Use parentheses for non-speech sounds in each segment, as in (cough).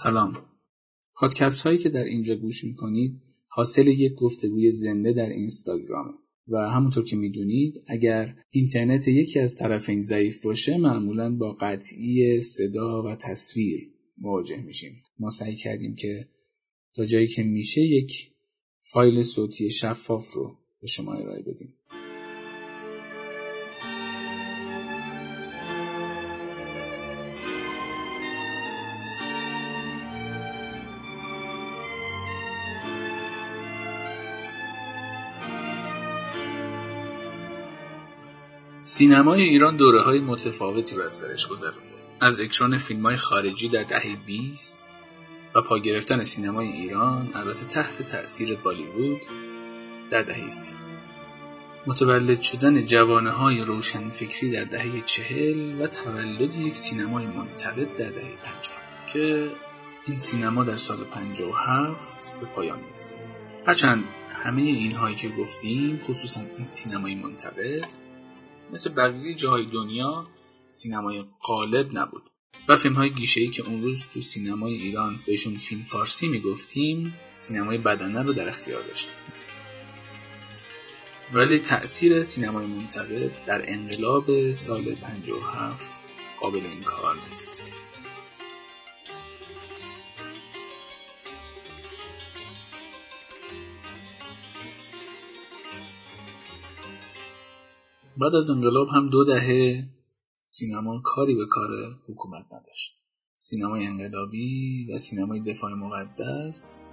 سلام. پادکست هایی که در اینجا گوش می‌کنید حاصل یک گفتگوی زنده در اینستاگرامه و همونطور که می‌دونید اگر اینترنت یکی از طرفین ضعیف باشه معمولا با قطعی صدا و تصویر مواجه میشیم. ما سعی کردیم که تا جایی که میشه یک فایل صوتی شفاف رو به شما ارائه بدیم. سینمای ایران دوره های متفاوتی رو از سرش گذرونده. از اکران فیلم های خارجی در دهه 20 و پا گرفتن سینمای ایران البته تحت تأثیر بالیوود در دهه سی. متولد شدن جوانه های روشن فکری در دهه چهل و تولد یک سینمای منتقد در دهه پنجاه که این سینما در سال 57 به پایان می‌رسید. هرچند همه اینهایی که گفتیم خصوصا این سینمای منتقد مثل بقیه جاهای دنیا سینمای قالب نبود. و فیلم های گیشه ای که اون روز تو سینمای ایران بهشون فیلم فارسی می‌گفتیم سینمای بدنه رو در اختیار داشتن ولی تأثیر سینمای منتقد در انقلاب سال 57 قابل انکار نیست. بعد از انقلاب هم دو دهه سینما کاری به کار حکومت نداشت. سینمای انقلابی و سینمای دفاع مقدس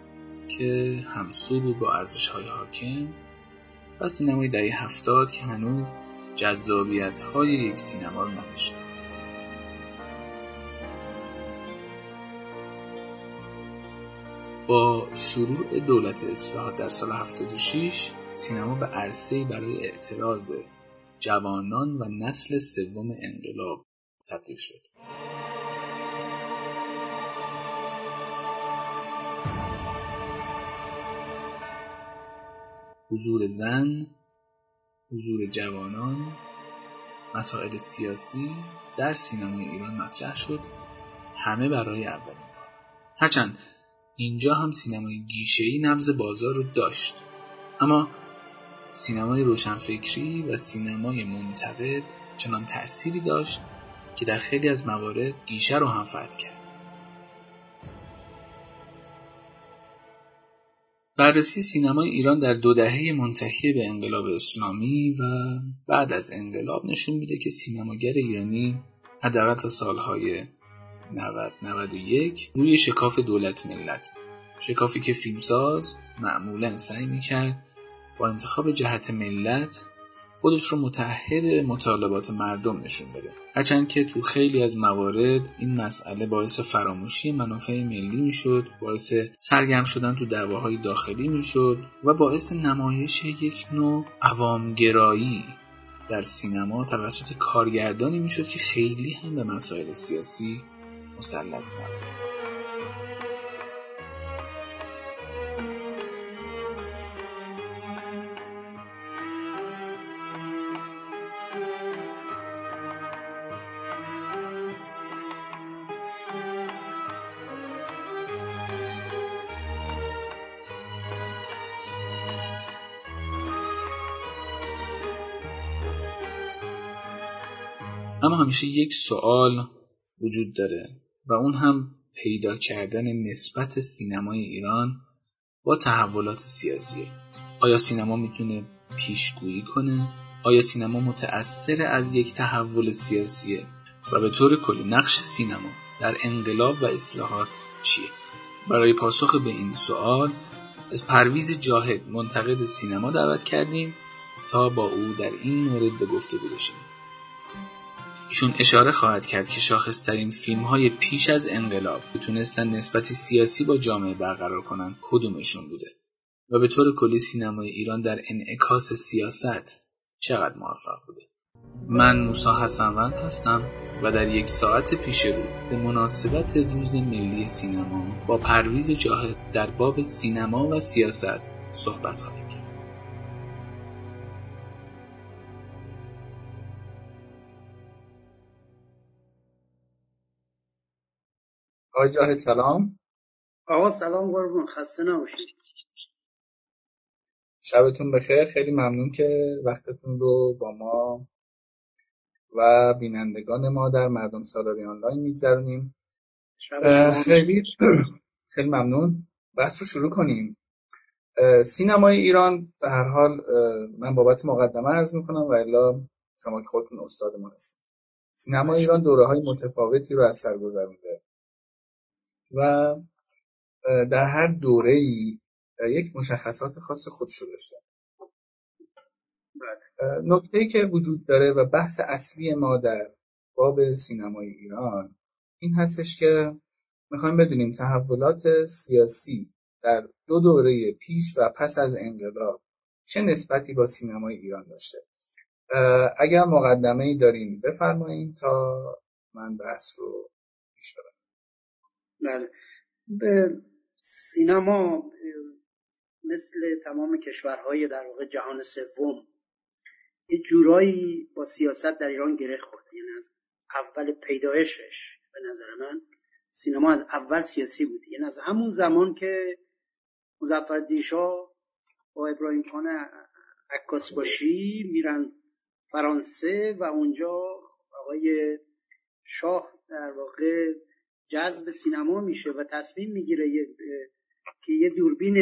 که همسو بود با ارزش های حاکم و سینمای دهه هفتاد که هنوز جذابیت های یک سینما رو نداشت. با شروع دولت اصلاحات در سال 76 سینما به عرصه برای اعتراض جوانان و نسل سوم انقلاب تبدیل شد. حضور زن حضور جوانان مسائل سیاسی در سینمای ایران مطرح شد. همه برای اولین بار. هرچند اینجا هم سینمای گیشه‌ای نبض بازار رو داشت. اما سینمای روشنفکری و سینمای منتقد چنان تأثیری داشت که در خیلی از موارد گیشه رو هم فتح کرد. بررسی سینمای ایران در دو دهه منتهی به انقلاب اسلامی و بعد از انقلاب نشون میده که سینماگر ایرانی حداقل تا سالهای 90 91 روی شکاف دولت ملت شکافی که فیلمساز معمولا سعی می‌کرد با انتخاب جهت ملت خودش رو متحد مطالبات مردم نشون بده. هرچند که تو خیلی از موارد این مسئله باعث فراموشی منافع ملی می‌شد باعث سرگرم شدن تو دعواهای داخلی می‌شد و باعث نمایش یک نوع عوامگرایی در سینما توسط کارگردانی می‌شد که خیلی هم به مسائل سیاسی مسلط نبود. همیشه یک سوال وجود داره و اون هم پیدا کردن نسبت سینمای ایران با تحولات سیاسی آیا سینما می‌تونه پیشگویی کنه؟ آیا سینما متأثر از یک تحول سیاسیه؟ و به طور کلی نقش سینما در انقلاب و اصلاحات چیه؟ برای پاسخ به این سوال از پرویز جاهد منتقد سینما دعوت کردیم تا با او در این مورد به گفتگو بشیم ایشون اشاره خواهد کرد که شاخصترین فیلم های پیش از انقلاب تونستن نسبتی سیاسی با جامعه برقرار کنند کدومشون بوده؟ و به طور کلی سینمای ایران در انعکاس سیاست چقدر موفق بوده؟ من موسا حسنوند هستم و در یک ساعت پیش رو به مناسبت روز ملی سینما با پرویز جاهد در باب سینما و سیاست صحبت خواهیم. آقای جاهد سلام. آقا سلام قربون. خسته نباشید. شبتون بخیر. خیلی ممنون که وقتتون رو با ما و بینندگان ما در مردم سالاری آنلاین میگذرونیم. خیلی (clears throat) خیلی ممنون. بحث رو شروع کنیم. سینمای ایران به هر حال من بابت مقدمه عرض می‌کنم و الا شما که خودتون استاد ما هستید. سینما ایران دوره های متفاوتی رو از سر گذرونده و در هر دوره ای یک مشخصات خاص خودش رو داشته بله. نکته که وجود داره و بحث اصلی ما در باب سینمای ایران این هستش که می‌خوایم بدونیم تحولات سیاسی در دو دوره پیش و پس از انقلاب چه نسبتی با سینمای ایران داشته. اگر مقدمه ای داریم بفرمایید تا من بحث رو پیش بله. به سینما مثل تمام کشورهای در واقع جهان سوم یه جورایی با سیاست در ایران گره خورده یعنی از اول پیدایشش به نظر من سینما از اول سیاسی بود. یعنی از همون زمان که مزفر دیشا با ابراهیم خان عکاس باشی میرن فرانسه و اونجا آقای شاه در واقع جذب سینما میشه و تصمیم می‌گیره که یه دوربین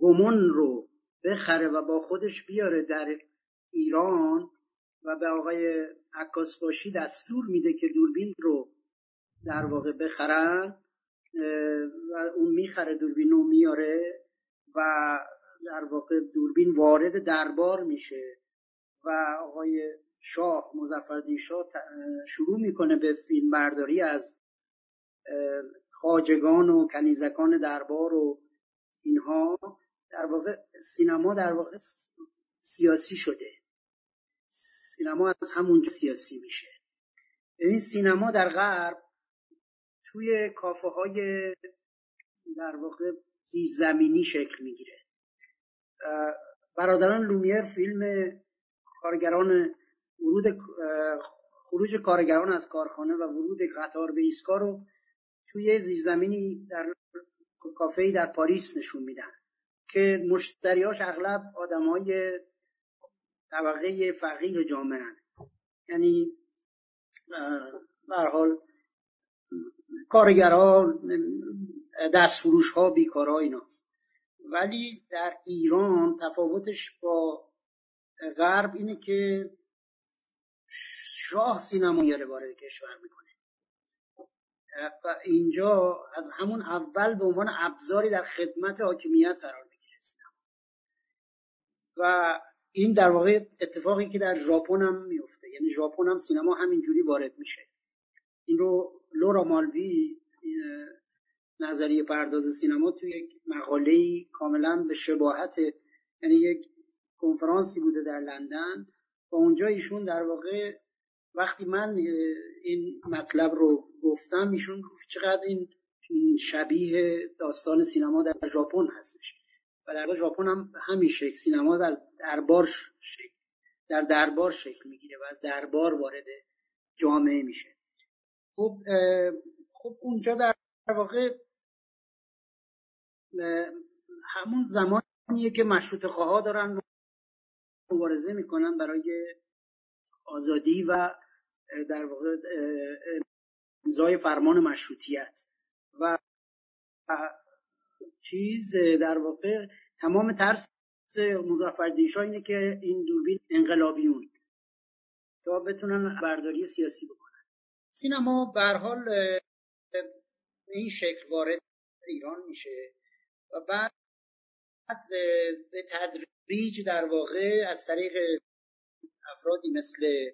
گمون رو بخره و با خودش بیاره در ایران و به آقای عکاس باشی دستور میده که دوربین رو در واقع بخرن و اون می‌خره دوربین رو میاره و در واقع دوربین وارد دربار میشه و آقای شاه مزفردین شاه شروع می‌کنه به فیلم برداری از خاجگان و کنیزکان دربار و اینها. در واقع سینما در واقع سیاسی شده. سینما از همونجا سیاسی میشه. ببین سینما در غرب توی کافه های در واقع زیرزمینی شکل می‌گیره. برادران لومیر فیلم کارگران ورود خروج کارگران از کارخانه و ورود قطار به ایستگاه رو توی زیرزمینی در کافه در پاریس نشون میدن که مشتریاش اغلب آدمای طبقه فقیر جامعه. یعنی به حال کارگرها دستفروش ها بیکارها ایناست ولی در ایران تفاوتش با غرب اینه که شاه سینمایی رو وارد کشور می‌کنه. و اینجا از همون اول به عنوان ابزاری در خدمت حاکمیت قرار می‌گیره و این در واقع اتفاقی که در ژاپن هم میفته یعنی ژاپن هم سینما همینجوری وارد میشه. این رو لورا مالوی نظریه پرداز سینما توی یک مقاله کاملا به شباهت یعنی یک کنفرانسی بوده در لندن. و اونجا ایشون در واقع وقتی من این مطلب رو گفتم ایشون گفت چقدر این شبیه داستان سینما در ژاپن هستش. و در ژاپن هم همین شکل سینما از دربار شکل در دربار شکل می‌گیره و از دربار وارد جامعه میشه. خب خب اونجا در واقع همون زمانیه که مشروط خواه دارن مبارزه می‌کنن برای آزادی و در واقع امضای فرمان مشروطیت. و چیز در واقع تمام ترس مزفر دیشا اینه که این دوربین انقلابیون تا بتونن برداری سیاسی بکنن. سینما به حال این شکل وارد ایران میشه و بعد به تدریج در واقع از طریق افرادی مثل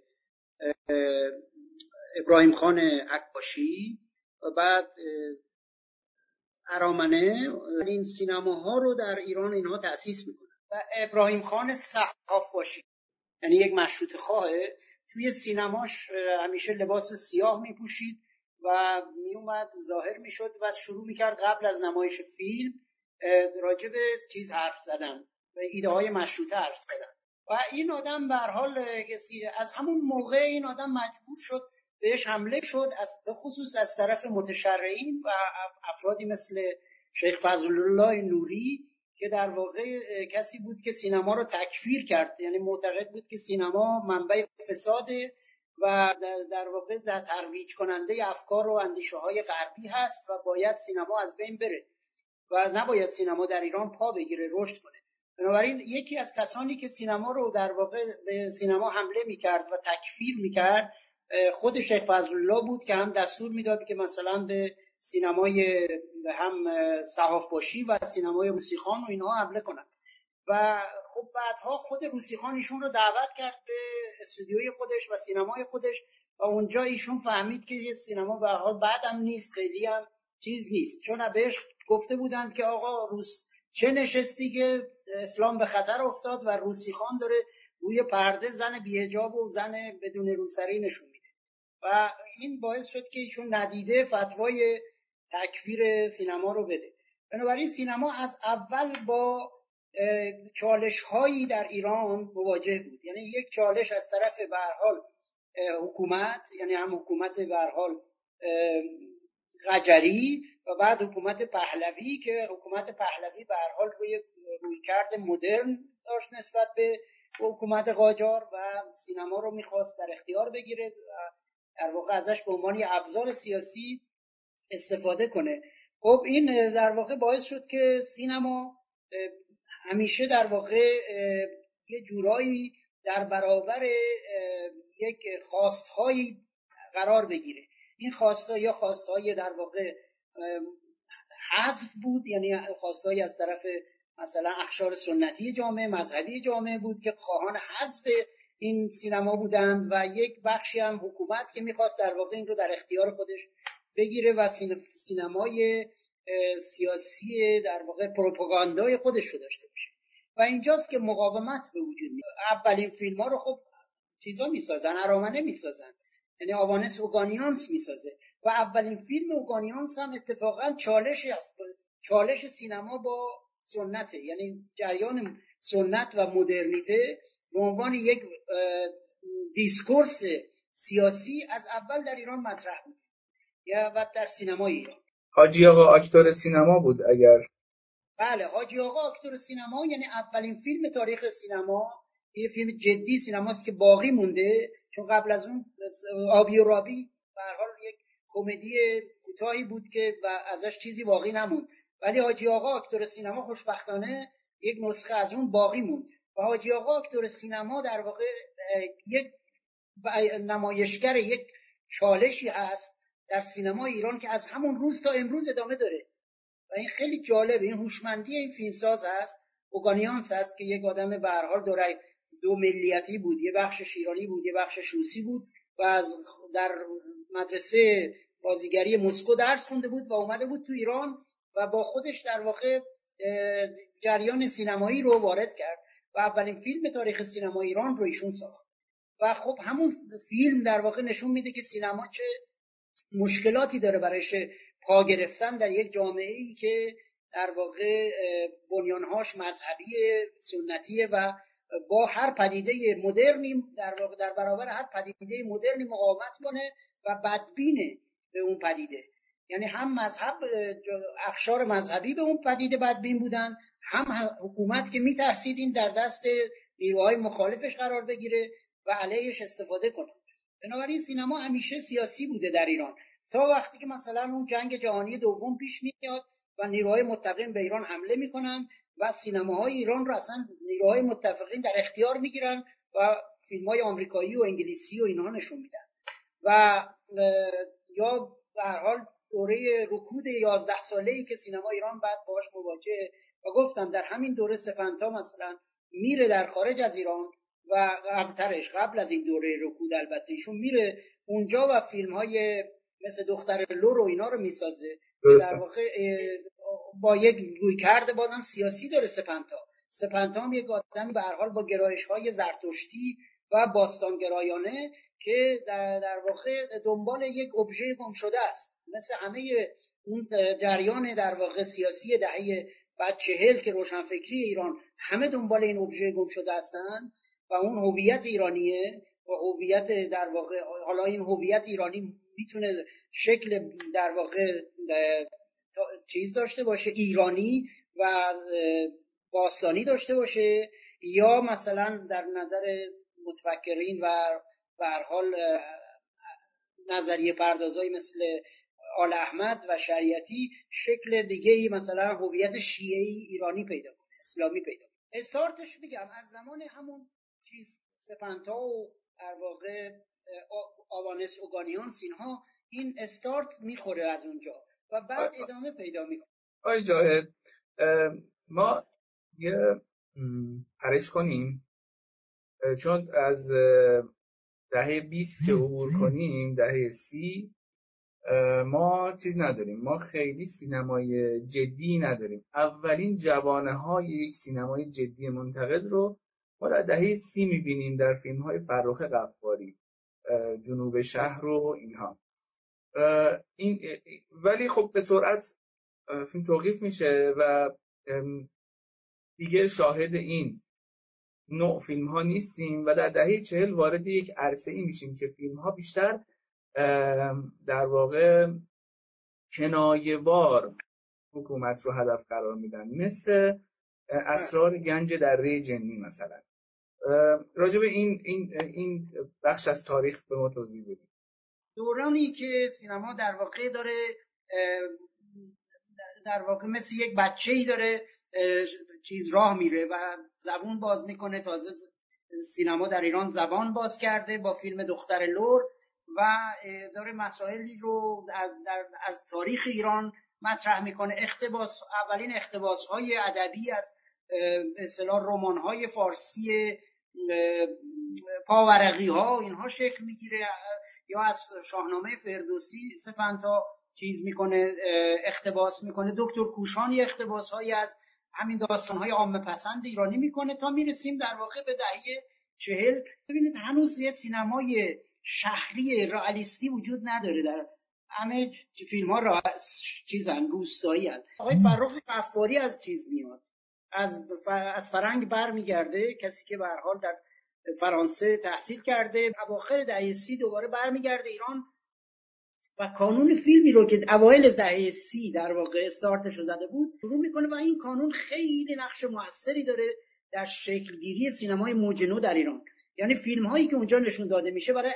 ابراهیم خان عکاشی و بعد ارامنه. این سینماها رو در ایران اینها تأسیس می‌کنن. و ابراهیم خان صحاف باشی یعنی یک مشروط خواهه توی سینماش همیشه لباس سیاه میپوشید و میومد ظاهر می‌شد و شروع می‌کرد قبل از نمایش فیلم راجع به چیز حرف زدن و ایده های مشروطه حرف زدن. و این آدم به حال از همون موقع این آدم مجبور شد بهش حمله شد از به خصوص از طرف متشرعین و افرادی مثل شیخ فضل الله نوری که در واقع کسی بود که سینما رو تکفیر کرد. یعنی معتقد بود که سینما منبع فساد و در واقع در ترویج کننده افکار و اندیشه های غربی هست و باید سینما از بین بره و نباید سینما در ایران پا بگیره رشد کنه. بنابراین یکی از کسانی که سینما رو در واقع به سینما حمله می‌کرد و تکفیر می‌کرد خود شیخ فضل الله بود که هم دستور می‌داد که مثلا به سینمای هم صحاف باشی و سینمای روسیخان و اینها حمله کنند. و خب بعدها خود روسیخان ایشون رو دعوت کرد به استودیوی خودش و سینمای خودش و اونجا ایشون فهمید که یه سینما به حال بعدم نیست خیلی هم چیز نیست. چون بهش گفته بودند که آقا روس چه نشستی که اسلام به خطر افتاد و روسیخان داره روی پرده زن بیهجاب و زن بدون روسری نشون میده. و این باعث شد که ایشون ندیده فتوای تکفیر سینما رو بده. بنابراین سینما از اول با چالش هایی در ایران مواجه بود. یعنی یک چالش از طرف به حال حکومت یعنی هم حکومت به حال و بعد حکومت پهلوی که حکومت پهلوی به حال روی رویکرد مدرن داشت نسبت به حکومت قاجار و سینما رو می‌خواست در اختیار بگیره در واقع ازش به عنوان ابزار سیاسی استفاده کنه. خب این در واقع باعث شد که سینما همیشه در واقع یه جورایی در برابر یک خواستهایی قرار بگیره. این خواسته یا خواستهای در واقع حذف بود یعنی خواستهایی از طرف مثلا اخشار سنتی جامعه مذهبی جامعه بود که خواهان حذف این سینما بودند و یک بخشی هم حکومت که می‌خواست در واقع این رو در اختیار خودش بگیره و سینمای سیاسی در واقع پروپاگاندای خودش رو داشته باشه. و اینجاست که مقاومت به وجود میاد. اولین فیلم ها رو خب چیزا می‌سازن ارامنه می‌سازن. یعنی آوانس اوگانیانس می‌سازه. و اولین فیلم اوگانیانس هم اتفاقا چالش است. چالش سینما با سنته یعنی جریان سنت و مدرنیته به عنوان یک discourse سیاسی از اول در ایران مطرح بود یا و در سینما ایران. حاجی آقا اکتور سینما بود اگر؟ بله حاجی آقا اکتور سینما یعنی اولین فیلم تاریخ سینما. یه فیلم جدی سینماست که باقی مونده چون قبل از اون آبی و رابی به حال کمدی کوتاهی بود که و ازش چیزی باقی نموند. ولی حاجی آقا اکتور سینما خوشبختانه یک نسخه از اون باقی موند. و حاجی آقا اکتور سینما در واقع یک نمایشگر یک چالشی هست در سینما ایران که از همون روز تا امروز ادامه داره. و این خیلی جالبه. این هوشمندی این فیلمساز هست اوگانیانس هست که یک آدم به هر حال دو ملیتی بود. یه بخش شیرانی بود یه بخش روسی بود. و از در مدرسه بازیگری مسکو درس خونده بود و اومده بود تو ایران و با خودش در واقع جریان سینمایی رو وارد کرد و اولین فیلم تاریخ سینما ایران رو ایشون ساخت. و خب همون فیلم در واقع نشون میده که سینما چه مشکلاتی داره برایش پا گرفتن در یک جامعه ای که در واقع بنیانهاش مذهبی سنتیه و با هر پدیده مدرنی در واقع در برابر هر پدیده مدرنی مقاومت کنه و بدبینه به اون پدیده. یعنی هم مذهب اخشار مذهبی به اون پدیده بدبین بودن هم حکومت که میترسید این در دست نیروهای مخالفش قرار بگیره و علیهش استفاده کنه. بنابراین سینما همیشه سیاسی بوده در ایران. تا وقتی که مثلا اون جنگ جهانی دوم پیش میاد و نیروهای متقین به ایران حمله می‌کنن و سینماهای ایران رو اصلا نیروهای متفقین در اختیار می‌گیرن و فیلم های آمریکایی و انگلیسی و اینها نشون میدن. و یا به حال دوره رکود 11 ساله ای که سینما ایران بعد باش مواجه و گفتم در همین دوره سپنتا مثلا میره در خارج از ایران و قبلترش قبل از این دوره رکود البته ایشون میره اونجا و فیلم های مثل دختر لور و اینا رو می‌سازه. در واقع با یک روی کرده بازم سیاسی داره سپنتا. سپنتا هم یک آدمی به هر حال با گرایش های زرتشتی و باستانگرایانه که در, در واقع دنبال یک ابژه گم شده است. مثل همه اون جریان در واقع سیاسی دهه بعد چهل که روشنفکری ایران همه دنبال این ابژه گم شده هستند و اون هویت ایرانیه هویت در واقع حالا این هویت ایرانی می‌تونه شکل در واقع چیز داشته باشه ایرانی و باستانی داشته باشه یا مثلا در نظر متفکرین و به حال نظریه پردازایی مثل آل احمد و شریعتی شکل دیگه ای مثلا هویت شیعی ایرانی پیدا کنه اسلامی پیدا کنه. استارتش میگم از زمان همون چیز سپنتا و در واقع آوانس اوگانیان سینها این استارت می‌خوره از اونجا و بعد ادامه پیدا می‌کنه. آی جاهد ما یه پرش کنیم. چون از دهه 20 که عبور کنیم دهه سی ما چیز نداریم. ما خیلی سینمای جدی نداریم. اولین جوانه های یک سینمای جدی منتقد رو ما در دهه سی می‌بینیم در فیلم های فرخ غفاری جنوب شهر و اینها. این ولی خب به سرعت فیلم توقیف میشه و دیگه شاهد این نوع فیلم ها نیستیم و در دهه چهل وارد یک عرصه ای میشیم که فیلم ها بیشتر در واقع کنایوار حکومت رو هدف قرار میدن. مثل اسرار گنج در جنی مثلا. راجب این این این بخش از تاریخ به ما توضیح بدید دورانی که سینما در واقع داره در واقع مثل یک بچه ای داره چیز راه میره و زبون باز می‌کنه. تازه سینما در ایران زبان باز کرده با فیلم دختر لور و داره مسائلی رو از, در از تاریخ ایران مطرح می‌کنه. اختباس اولین اختباس های ادبی از اصطلاح رمان های فارسی پاورقی ها اینها شکل می‌گیره. یا از شاهنامه فردوسی سپنتا چیز می‌کنه اختباس می‌کنه. دکتر کوشانی اختباس های از همین داستان های عامه پسند ایرانی می‌کنه تا می‌رسیم در واقع به دهه چهل. ببینید هنوز یه سینمای شهری رئالیستی وجود نداره در همه فیلم ها را چیزن روستایی هن. آقای فرخ قفاری از چیز میاد. از, از فرنگ برمیگرده کسی که به حال در فرانسه تحصیل کرده. اواخر دهه سی دوباره برمیگرده ایران. و کانون فیلمی رو که اوایل دهه سی در واقع استارتش رو زده بود شروع می‌کنه و این کانون خیلی نقش موثری داره در شکلگیری سینمای موج در ایران. یعنی فیلم هایی که اونجا نشون داده میشه برای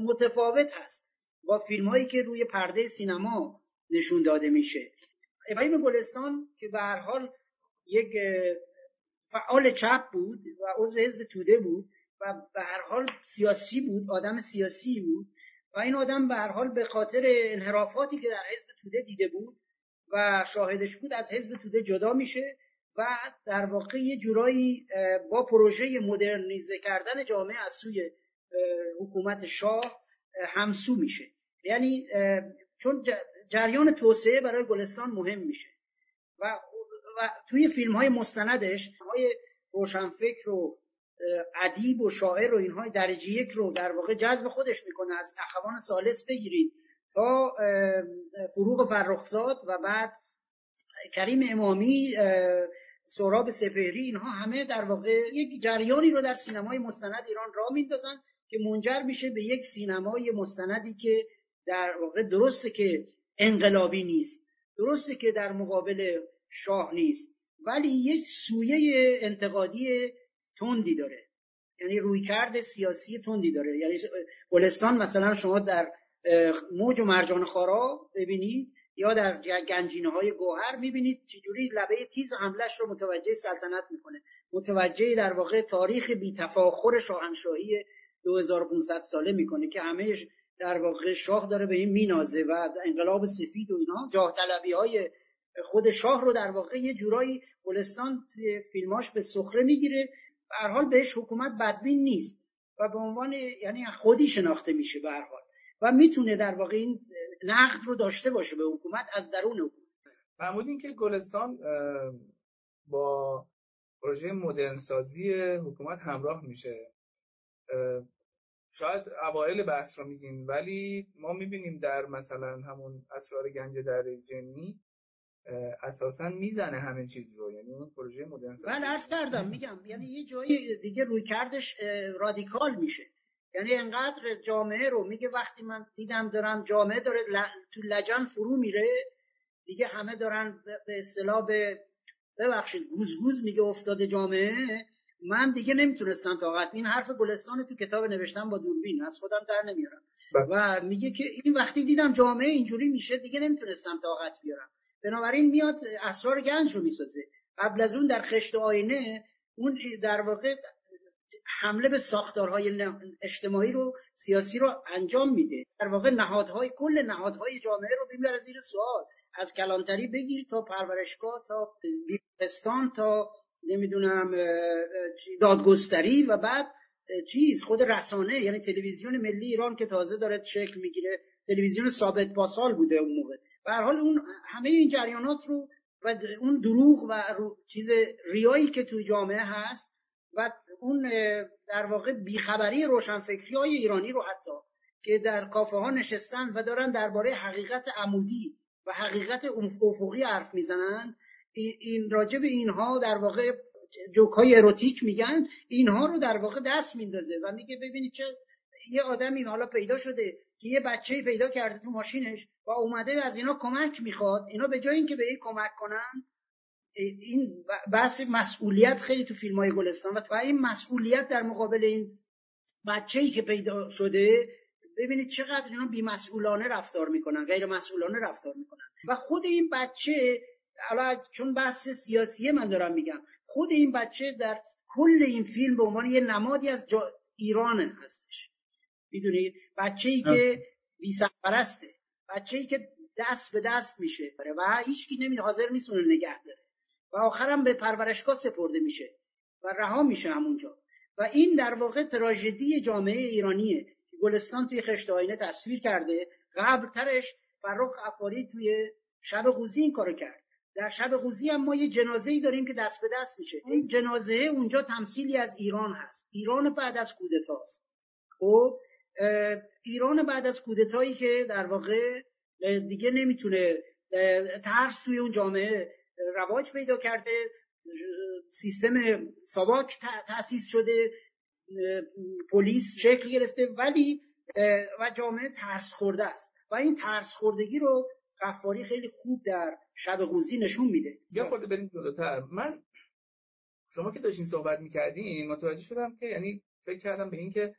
متفاوت هست. با فیلم هایی که روی پرده سینما نشون داده میشه. ابراهیم گلستان که به هر حال یک فعال چپ بود و عضو حزب توده بود و به هر حال سیاسی بود آدم سیاسی بود و این آدم به هر حال به خاطر انحرافاتی که در حزب توده دیده بود و شاهدش بود از حزب توده جدا میشه و در واقع یه جورایی با پروژه مدرنیزه کردن جامعه از سوی حکومت شاه همسو میشه. یعنی چون جریان توسعه برای گلستان مهم میشه. و, و توی فیلم های مستندش های روشنفکر و ادیب و شاعر و اینهای درجه یک رو در واقع جذب خودش می‌کنه. از اخوان سالس بگیرید. تا فروغ فرخزاد و بعد کریم امامی سراب سپهری اینها همه در واقع یک جریانی رو در سینمای مستند ایران را میندازن که منجر میشه به یک سینمای مستندی که در واقع درسته که انقلابی نیست درسته که در مقابل شاه نیست. ولی یک سویه انتقادی تندی داره. یعنی رویکرد سیاسی تندی داره. یعنی گلستان مثلا شما در موج و مرجان خارا ببینید یا در گنجینه های گوهر می‌بینید چجوری لبه تیز حملش رو متوجه سلطنت می‌کنه. متوجه در واقع تاریخ بی تفاخر شاهنشاهی 2500 ساله می‌کنه که همهش در واقع شاه داره به این مینازه و انقلاب سفید و اینها جاه طلبی های خود شاه رو در واقع یه جورایی گلستان فیلماش به سخره می‌گیره به حال بهش حکومت بدبین نیست و به عنوان یعنی خودی شناخته میشه به حال. و می‌تونه در واقع این نقد رو داشته باشه به حکومت از درون حکومت. فرمودین که گلستان با پروژه مدرن سازی حکومت همراه میشه. شاید اوایل بحث رو میگیم ولی ما می‌بینیم در مثلا همون اسرار گنج در جنی اساسا می‌زنه همه چیز رو. یعنی اون پروژه مدرن بله عرض کردم میگم یعنی یه جایی دیگه روی کردش رادیکال میشه. یعنی انقدر جامعه رو میگه وقتی من دیدم دارم جامعه داره تو لجن فرو میره دیگه همه دارن به اصطلاح به ببخشید گوزگوز میگه افتاده جامعه. من دیگه نمی‌تونستم طاقت. این حرف گلستان تو کتاب نوشتم با دوربین. از خودم در نمیارم. بله. و میگه که این وقتی دیدم جامعه اینجوری میشه دیگه نمی‌تونستم طاقت بیارم. بنابراین میاد اسرار گنج رو می‌سازه. قبل از اون در خشت آینه اون در واقع حمله به ساختارهای اجتماعی رو سیاسی رو انجام میده. در واقع نهادهای کل نهادهای جامعه رو بیمیره زیر سوال. از کلانتری بگیر تا پرورشگاه تا بیمارستان تا نمی‌دونم دادگستری و بعد چیز خود رسانه یعنی تلویزیون ملی ایران که تازه داره شکل می‌گیره. تلویزیون ثابت پاسال بوده اون موقع. به حال اون همه این جریانات رو و اون دروغ و چیز ریایی که توی جامعه هست و اون در واقع بیخبری روشنفکری های ایرانی رو حتی که در کافه ها نشستن و دارن درباره حقیقت عمودی و حقیقت افقی حرف می‌زنن این راجع به اینها در واقع جوک های اروتیک میگن اینها رو در واقع دست میندازه و میگه ببینید چه یه آدمی حالا پیدا شده که یه بچه پیدا کرده تو ماشینش و اومده از اینا کمک می‌خواد اینا به جای اینکه به این کمک کنن این بحث مسئولیت خیلی تو فیلم های گلستان و این مسئولیت در مقابل این بچه ای که پیدا شده ببینید چقدر اینا بیمسئولانه رفتار می‌کنن غیر مسئولانه رفتار می‌کنن. و خود این بچه حالا چون بحث سیاسیه من دارم میگم خود این بچه در کل این فیلم به عنوان یه نمادی از ایران هستش. می‌دونید بچه ای که بی سرپرسته بچه ای که دست به دست میشه. و هیچکی نمی حاضر نیست اون نگه داره. و آخرم به پرورشگاه سپرده میشه. و رها میشه همونجا. و این در واقع تراژدی جامعه ایرانیه که گلستان توی خشت آینه تصویر کرده. قبل ترش فرخ افاری توی شب قوزی این کارو کرد. در شب قوزی هم ما یه جنازه ای داریم که دست به دست میشه. این جنازه اونجا تمثیلی از ایران هست. ایران بعد از کودتاست. خب؟ ایران بعد از کودتایی که در واقع دیگه نمی‌تونه ترس توی اون جامعه رواج پیدا کرده سیستم ساواک تأسیس شده پلیس شکل گرفته ولی و جامعه ترس خورده است. و این ترس خوردگی رو قفاری خیلی خوب در شب قوزی نشون میده. یا خورده بریم جلوتر. من شما که داشتین صحبت می‌کردین متوجه شدم که یعنی فکر کردم به این که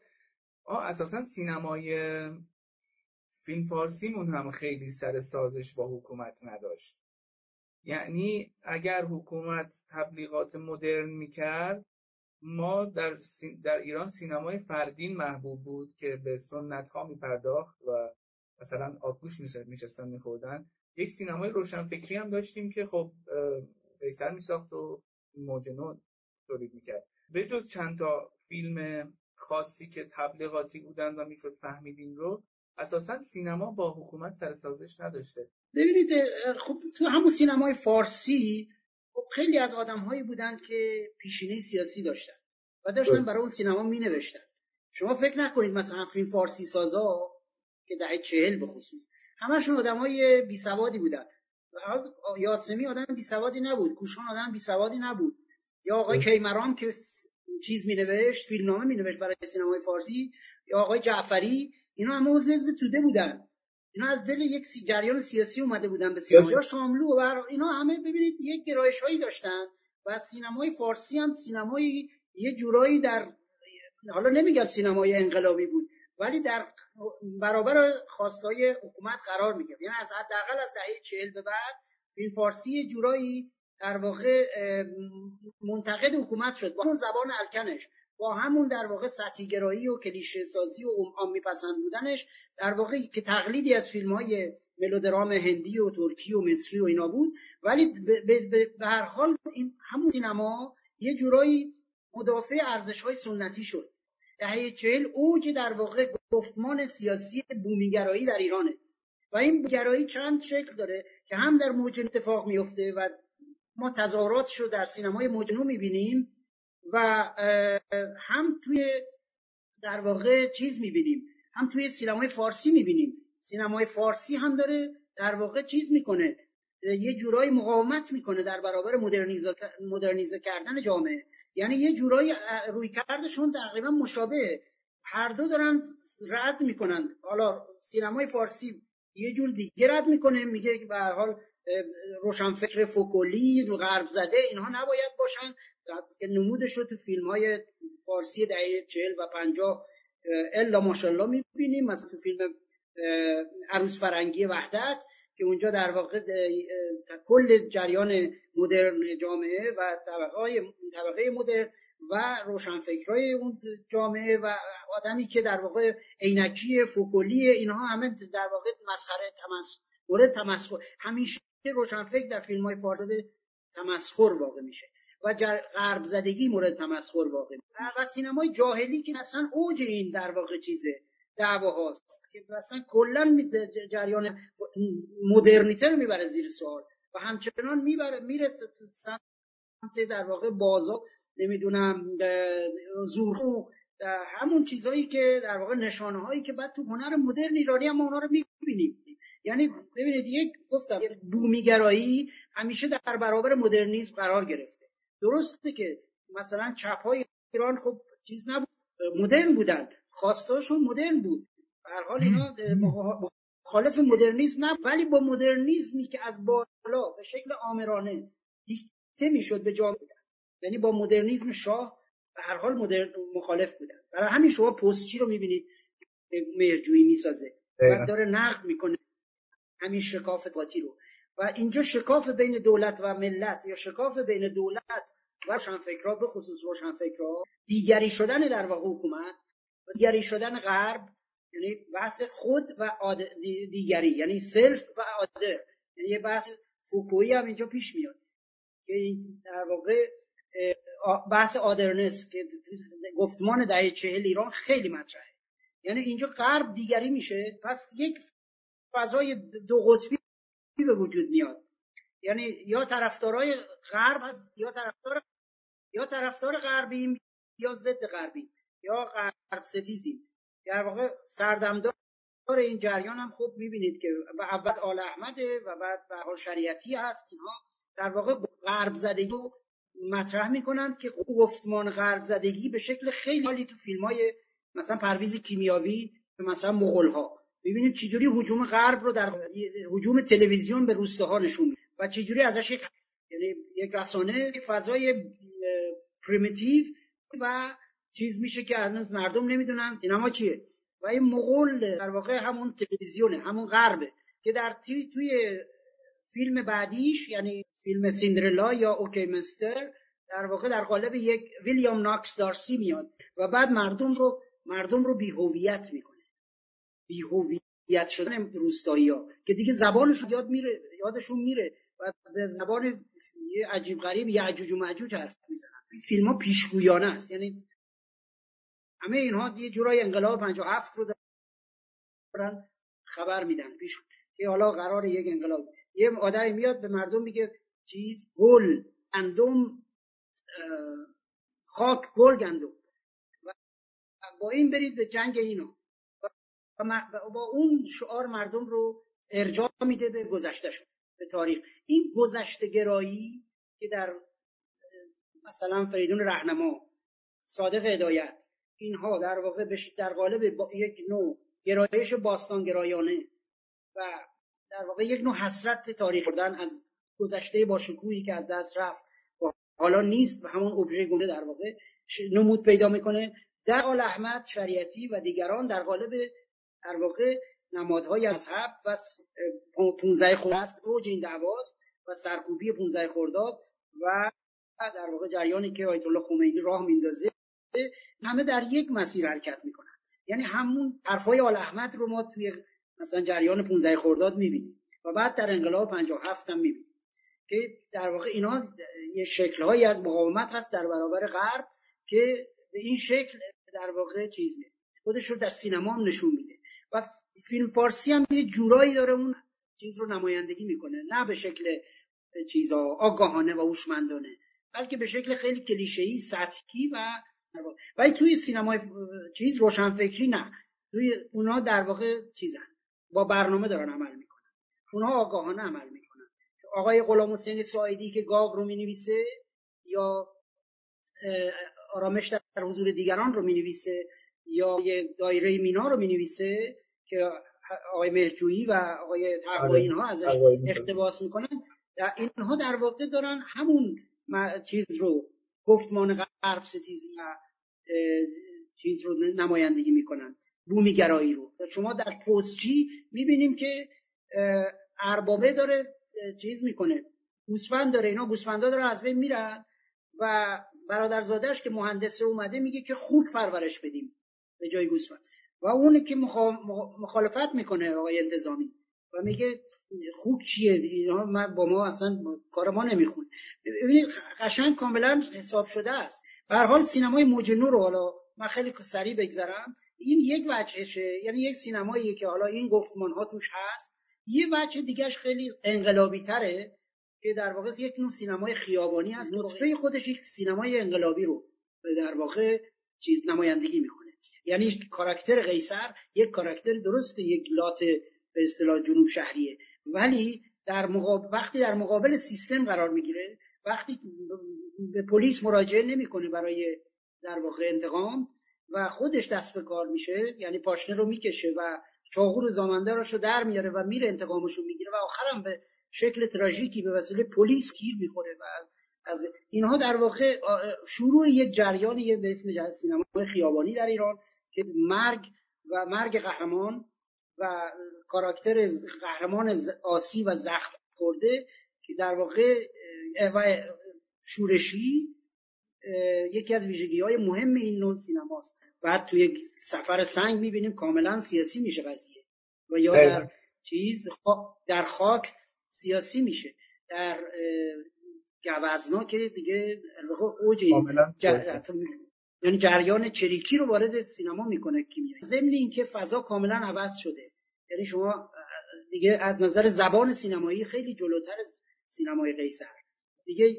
آه اساسا سینمای فیلم فارسیمون هم خیلی سر سازش با حکومت نداشت. یعنی اگر حکومت تبلیغات مدرن می‌کرد ما در, در ایران سینمای فردین محبوب بود که به سنت ها میپرداخت و مثلا آبگوش میشستن میخوردن. یک سینمای روشنفکری هم داشتیم که خب قیصر میساخت و موجنو تولید می‌کرد. به جز چند تا فیلم خاصی که تبلیغاتی بودن و می‌شد فهمیدین رو اساسا سینما با حکومت سر سازش نداشته. ببینید خب تو همون سینمای فارسی خب خیلی از آدمهایی بودن که پیشینه سیاسی داشتن و داشتن برای اون سینما می نوشتن شما فکر نکنید مثلا فیلم فارسی سازا که دهه چهل به خصوص همشون آدمای بی سوادی بودن. یاسمی آدم بی سوادی نبود کوشان آدم بی سوادی نبود. یا آقای کیمران که چیز می نوشت فیلمنامه می نوشت برای سینمای فارسی. یا آقای جعفری اینا همه عضو حزب توده بودن. اینا از دل یک جریان سیاسی اومده بودن به سینما. یا شاملو و اینا همه ببینید یک گرایش هایی داشتن و سینمای فارسی هم سینمای یه جورایی در حالا نمیگم سینمای انقلابی بود ولی در برابر خواستای حکومت قرار می‌گیره یعنی از حداقل از دهه چهل به بعد فیلم فارسی یه جورایی در واقع منتقد حکومت شد. با اون زبان الکنش با همون در واقع سطحی گرایی و کلیشه سازی و عامی پسند بودنش در واقع که تقلیدی از فیلم های ملودرام هندی و ترکی و مصری و اینا بود. ولی به هر حال این همون سینما یه جورایی مدافع ارزش های سنتی شد. دهه چهل اوج در واقع گفتمان سیاسی بومیگرایی در ایرانه. و این بومیگرایی چند شکل داره که هم در موج اتفاق میفته و ما تظاهراتش رو در سینمای موجنو می‌بینیم و هم توی در واقع چیز می‌بینیم هم توی سینمای فارسی می‌بینیم. سینمای فارسی هم داره در واقع چیز می‌کنه یه جورایی مقاومت می‌کنه در برابر مدرنیزه, مدرنیزه کردن جامعه. یعنی یه جورایی روی کردشون تقریبا مشابه. هر دو دارن رد می‌کنن. حالا سینمای فارسی یه جور دیگه رد می‌کنه میگه به حال روشنفکر فوکولی غرب زده اینها نباید باشن. که نمودش رو تو فیلم های فارسی دهه چهل و پنجاه الا ماشالله می‌بینیم. مثلا تو فیلم عروس فرنگی وحدت که اونجا در واقع کل جریان مدرن جامعه و طبقه طبقه مدرن و روشنفکرای اون جامعه و آدمی که در واقع عینکی فوکولی اینها همه در واقع مسخره تمسخر مورد تمسخر. همیشه روشنفکر در فیلم های فارسی تمسخر واقع میشه و غرب زدگی مورد تمسخر واقع میشه. و سینمای جاهلی که اصلا اوج این در واقع چیزه دعوا هاست که اصلا کلا جریان مدرنیته رو می‌بره زیر سوال و همچنان می‌بره میره سمت در واقع بازار نمی‌دونم زورخو همون چیزهایی که در واقع نشانه هایی که بعد تو هنر مدرن ایرانی هم اونا رو می‌بینیم. یعنی ببینید یک گفتم بومیگرایی همیشه در برابر مدرنیسم قرار گرفته. درسته که مثلا چپ های ایران خب چیز نبود مدرن بودن. خواستاشون مدرن بود. هر حال اینا مخالف مدرنیسم نبود. ولی با مدرنیزمی که از بالا به شکل آمرانه دیکته می‌شد به جامعه یعنی با مدرنیزم شاه به هر حال مدرن مخالف بودن. برای همین شما پستچی رو می‌بینید مهرجویی می‌سازه. و داره نقد می‌کنه. همین شکاف قاطی رو. و اینجا شکاف بین دولت و ملت یا شکاف بین دولت و روشنفکرها به خصوص روشنفکرها دیگری شدن در واقع حکومت و دیگری شدن غرب یعنی بحث خود و دیگری یعنی سلف و آدر یعنی یه بحث فوکویی هم اینجا پیش میاد که در واقع بحث آدرنس که گفتمان دهه چهل ایران خیلی مطرحه. یعنی اینجا غرب دیگری میشه پس یک فضای دو قطبی به وجود میاد. یعنی یا طرفدارای غرب هست یا طرفدار یا طرفدار غربیم یا ضد غربیم یا غرب ستیزیم. در واقع سردمدار این جریان هم خوب می‌بینید که اول آل احمده و بعد به شریعتی هست. اینها در واقع غرب زدگی رو مطرح می‌کنند که گفتمان غرب زدگی به شکل خیلی عالی تو فیلم های مثلا پرویز کیمیاوی مثلا مغول ها ببینیم چجوری هجوم غرب رو در هجوم تلویزیون به روستاها نشون و چجوری ازش یک یعنی یک رسانه فضای primitive و چیز میشه که هنوز مردم نمی‌دونن سینما چیه و این مغول در واقع همون تلویزیونه همون غربه که در توی, توی فیلم بعدیش یعنی فیلم سیندرلا یا اوکی مستر در واقع در قالب یک ویلیام ناکس دارسی میاد و بعد مردم رو مردم رو بیهویت می‌کنه. بیهویت شدن روستایی ها که دیگه زبانش یاد میره یادشون میره و به زبان عجیب غریب یعجوج و معجوج حرف می‌زنن. این فیلم ها پیشگویانه است یعنی همه اینها یه جورای انقلاب 57 رو دارن خبر میدن پیش که حالا قرار یک انقلاب. یه آدمی میاد به مردم میگه چیز؟ گل اندوم خاک گل گندم با این برید به جنگ اینو و با اون شعار مردم رو ارجاع میده به گذشتهشون به تاریخ. این گذشته گرایی که در مثلا فریدون رهنما صادق هدایت اینها در واقع در قالب با یک نوع گرایش باستان گرایانه و در واقع یک نوع حسرت تاریخ بردن از گذشته با شکوهی که از دست رفت و حالا نیست و همون ابژه گنده در واقع نمود پیدا می‌کنه. در آل احمد شریعتی و دیگران در قالب در واقع نمادهای مذهب و 15 خرداد اوج این دعواست و سرکوبی 15 خرداد و در واقع جریانی که آیت الله خمینی راه میندازه همه در یک مسیر حرکت می‌کنن. یعنی همون حرفای آل احمد رو ما توی مثلا جریان 15 خرداد می‌بینیم و بعد در انقلاب 57 هم می‌بینیم که در واقع اینا یه شکلهایی از مقاومت هست در برابر غرب که به این شکل در واقع چیز خودش رو در سینما هم نشون میده. و فیلم فارسی هم یه جورایی داره اون چیز رو نمایندگی می‌کنه. نه به شکل چیزا آگاهانه و هوشمندانه بلکه به شکل خیلی کلیشه‌ای سطحی و ولی توی سینمای چیز روشنفکری نه. توی اونا در واقع چیزن. با برنامه دارن عمل می‌کنن. اونها آگاهانه عمل می‌کنن. آقای غلام حسین ساعدی که گاو رو می‌نویسه یا آرامش در حضور دیگران رو می‌نویسه. یا یه دایره مینا رو می‌نویسه که آقای مهجویی و آقای تقوی آره. اینها ازش اقتباس می‌کنن. در اینها در واقع دارن همون چیز رو گفتمان غرب ستیزی و چیز رو نمایندگی می‌کنن. بومیگرایی رو. شما در پستچی می‌بینیم که اربابه داره چیز می‌کنه. گوسفند داره. اینا گوسفندا داره از بین میرن و برادرزادهش که مهندس اومده میگه که خوک پرورش بدیم. به جای گوسفند. و اون که مخالفت می‌کنه آقای انتظامی و میگه خوک چیه؟ اینا من با ما اصلا کار ما نمی‌خونه. ببینید قشنگ کاملا حساب شده است. به حال سینمای موج نور رو حالا من خیلی سریع بگذرم. این یک وجهشه یعنی یک سینمایی که حالا این گفتمان ها توش هست. یه وجه دیگهش خیلی انقلابی تره که در واقع یک نوع سینمای خیابانی هست نطفه خودش یک سینمای انقلابی رو در واقع چیز نمایندگی می‌کنه. یعنی کاراکتر قیصر یک کاراکتر درسته یک لات به اصطلاح جنوب شهریه. ولی در مقابل وقتی در مقابل سیستم قرار می‌گیره وقتی به پلیس مراجعه نمی‌کنه برای در واقع انتقام و خودش دست به کار میشه یعنی پاشنه رو می‌کشه و چاقو رو زامنده رو در میاره و میره انتقامش رو می‌گیره و آخرم به شکل تراژیکی به وسیله پلیس گیر می‌خوره و از اینها در واقع شروع یک جریانی به اسم سینمای خیابانی در ایران که مرگ و مرگ قهرمان و کاراکتر قهرمان آسی و زخم خورده که در واقع و شورشی یکی از ویژگی های مهم این نوع سینماست. بعد توی سفر سنگ می‌بینیم کاملا سیاسی میشه قضیه و یا در چیز در خاک سیاسی میشه. در گوزنا که دیگه اوج یعنی جریان چریکی رو وارد سینما می‌کنه کیمیا. ضمن اینکه فضا کاملا عوض شده. یعنی شما دیگه از نظر زبان سینمایی خیلی جلوتر از سینمای قیصر. دیگه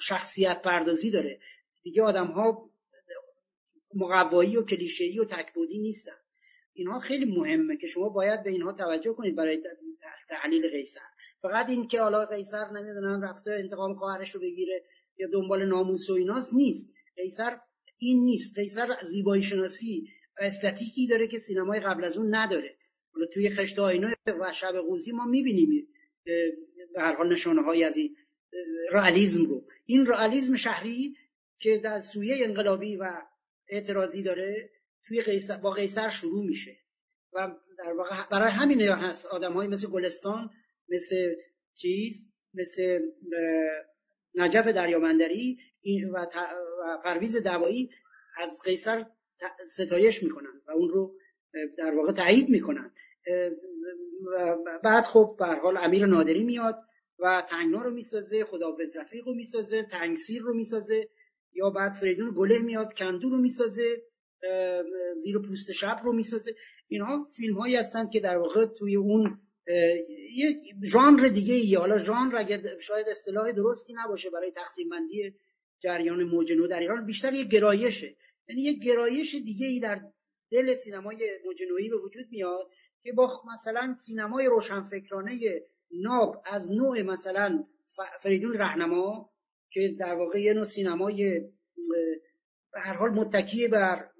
شخصیت پردازی داره. دیگه آدم ها مقوایی و کلیشه‌ای و تکبودی نیستن. اینها خیلی مهمه که شما باید به اینها توجه کنید برای تحلیل قیصر. فقط این که حالا قیصر نمی‌دونم رفته انتقام خواهرش رو بگیره یا دنبال ناموس و ایناست نیست. قیصر این نیست. قیصر زیبایی شناسی و استاتیکی داره که سینمای قبل از اون نداره. حالا توی خشت آینه و شب قوزی ما می‌بینیم. به هر حال نشانه های از این رئالیسم رو. این رئالیسم شهری که در سویه انقلابی و اعتراضی داره توی قیصر با قیصر شروع میشه. و در واقع برای همین هست. آدم های مثل گلستان مثل چیز مثل نجف دریامندری و پرویز دوایی از قیصر ستایش می‌کنن و اون رو در واقع تایید می‌کنن. بعد خب به حال امیر نادری میاد و تنگنا رو می‌سازه خداوز رفیق رو می‌سازه تنگسیر رو می‌سازه یا بعد فریدون گله میاد کندو رو می‌سازه زیر پوست شب رو می‌سازه. اینها فیلم هایی هستند که در واقع توی اون یه ژانر دیگه ای حالا ژانر اگر شاید اصطلاح درستی نباشه برای تقسیم بندی جریان موج نو در ایران بیشتر یه گرایشه. یعنی یه گرایش دیگه ای در دل سینمای موج به وجود میاد که با مثلا سینمای روشنفکرانه ناب از نوع مثلا فریدون رهنما که در واقع یه نوع سینمای به هر حال متکی بر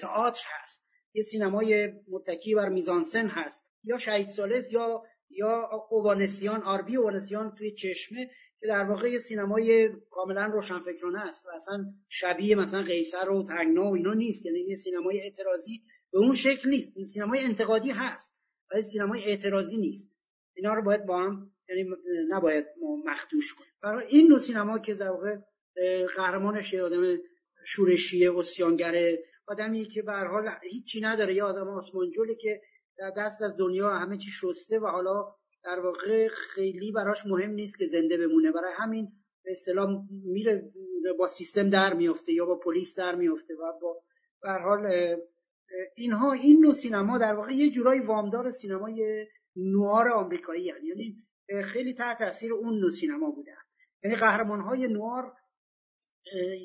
تئاتر هست. یه سینمای متکی بر میزانسن هست. یا شهید سالس یا یا اوانسیان آربی اوانسیان توی چشمه که در واقع یه سینمای کاملا روشنفکرانه است و اصلا شبیه مثلا قیصر و تنگنا و اینا نیست. یعنی یه سینمای اعتراضی به اون شکل نیست. سینمای انتقادی هست ولی سینمای اعتراضی نیست. اینا رو باید با هم یعنی نباید مخدوش کنیم. برای این نوع سینما که در واقع قهرمانش آدم شورشی اسیانگره آدمی که به حال هیچی نداره. یا آدم آسمانجولی که در دست از دنیا همه چی شسته و حالا در واقع خیلی براش مهم نیست که زنده بمونه. برای همین به اصطلاح میره با سیستم در میفته یا با پلیس در میفته و با به حال اینها این نوع سینما در واقع یه جورایی وامدار سینمای نوار آمریکایی یعنی یعنی خیلی تحت تاثیر اون نوع سینما بودن. یعنی قهرمان های نوار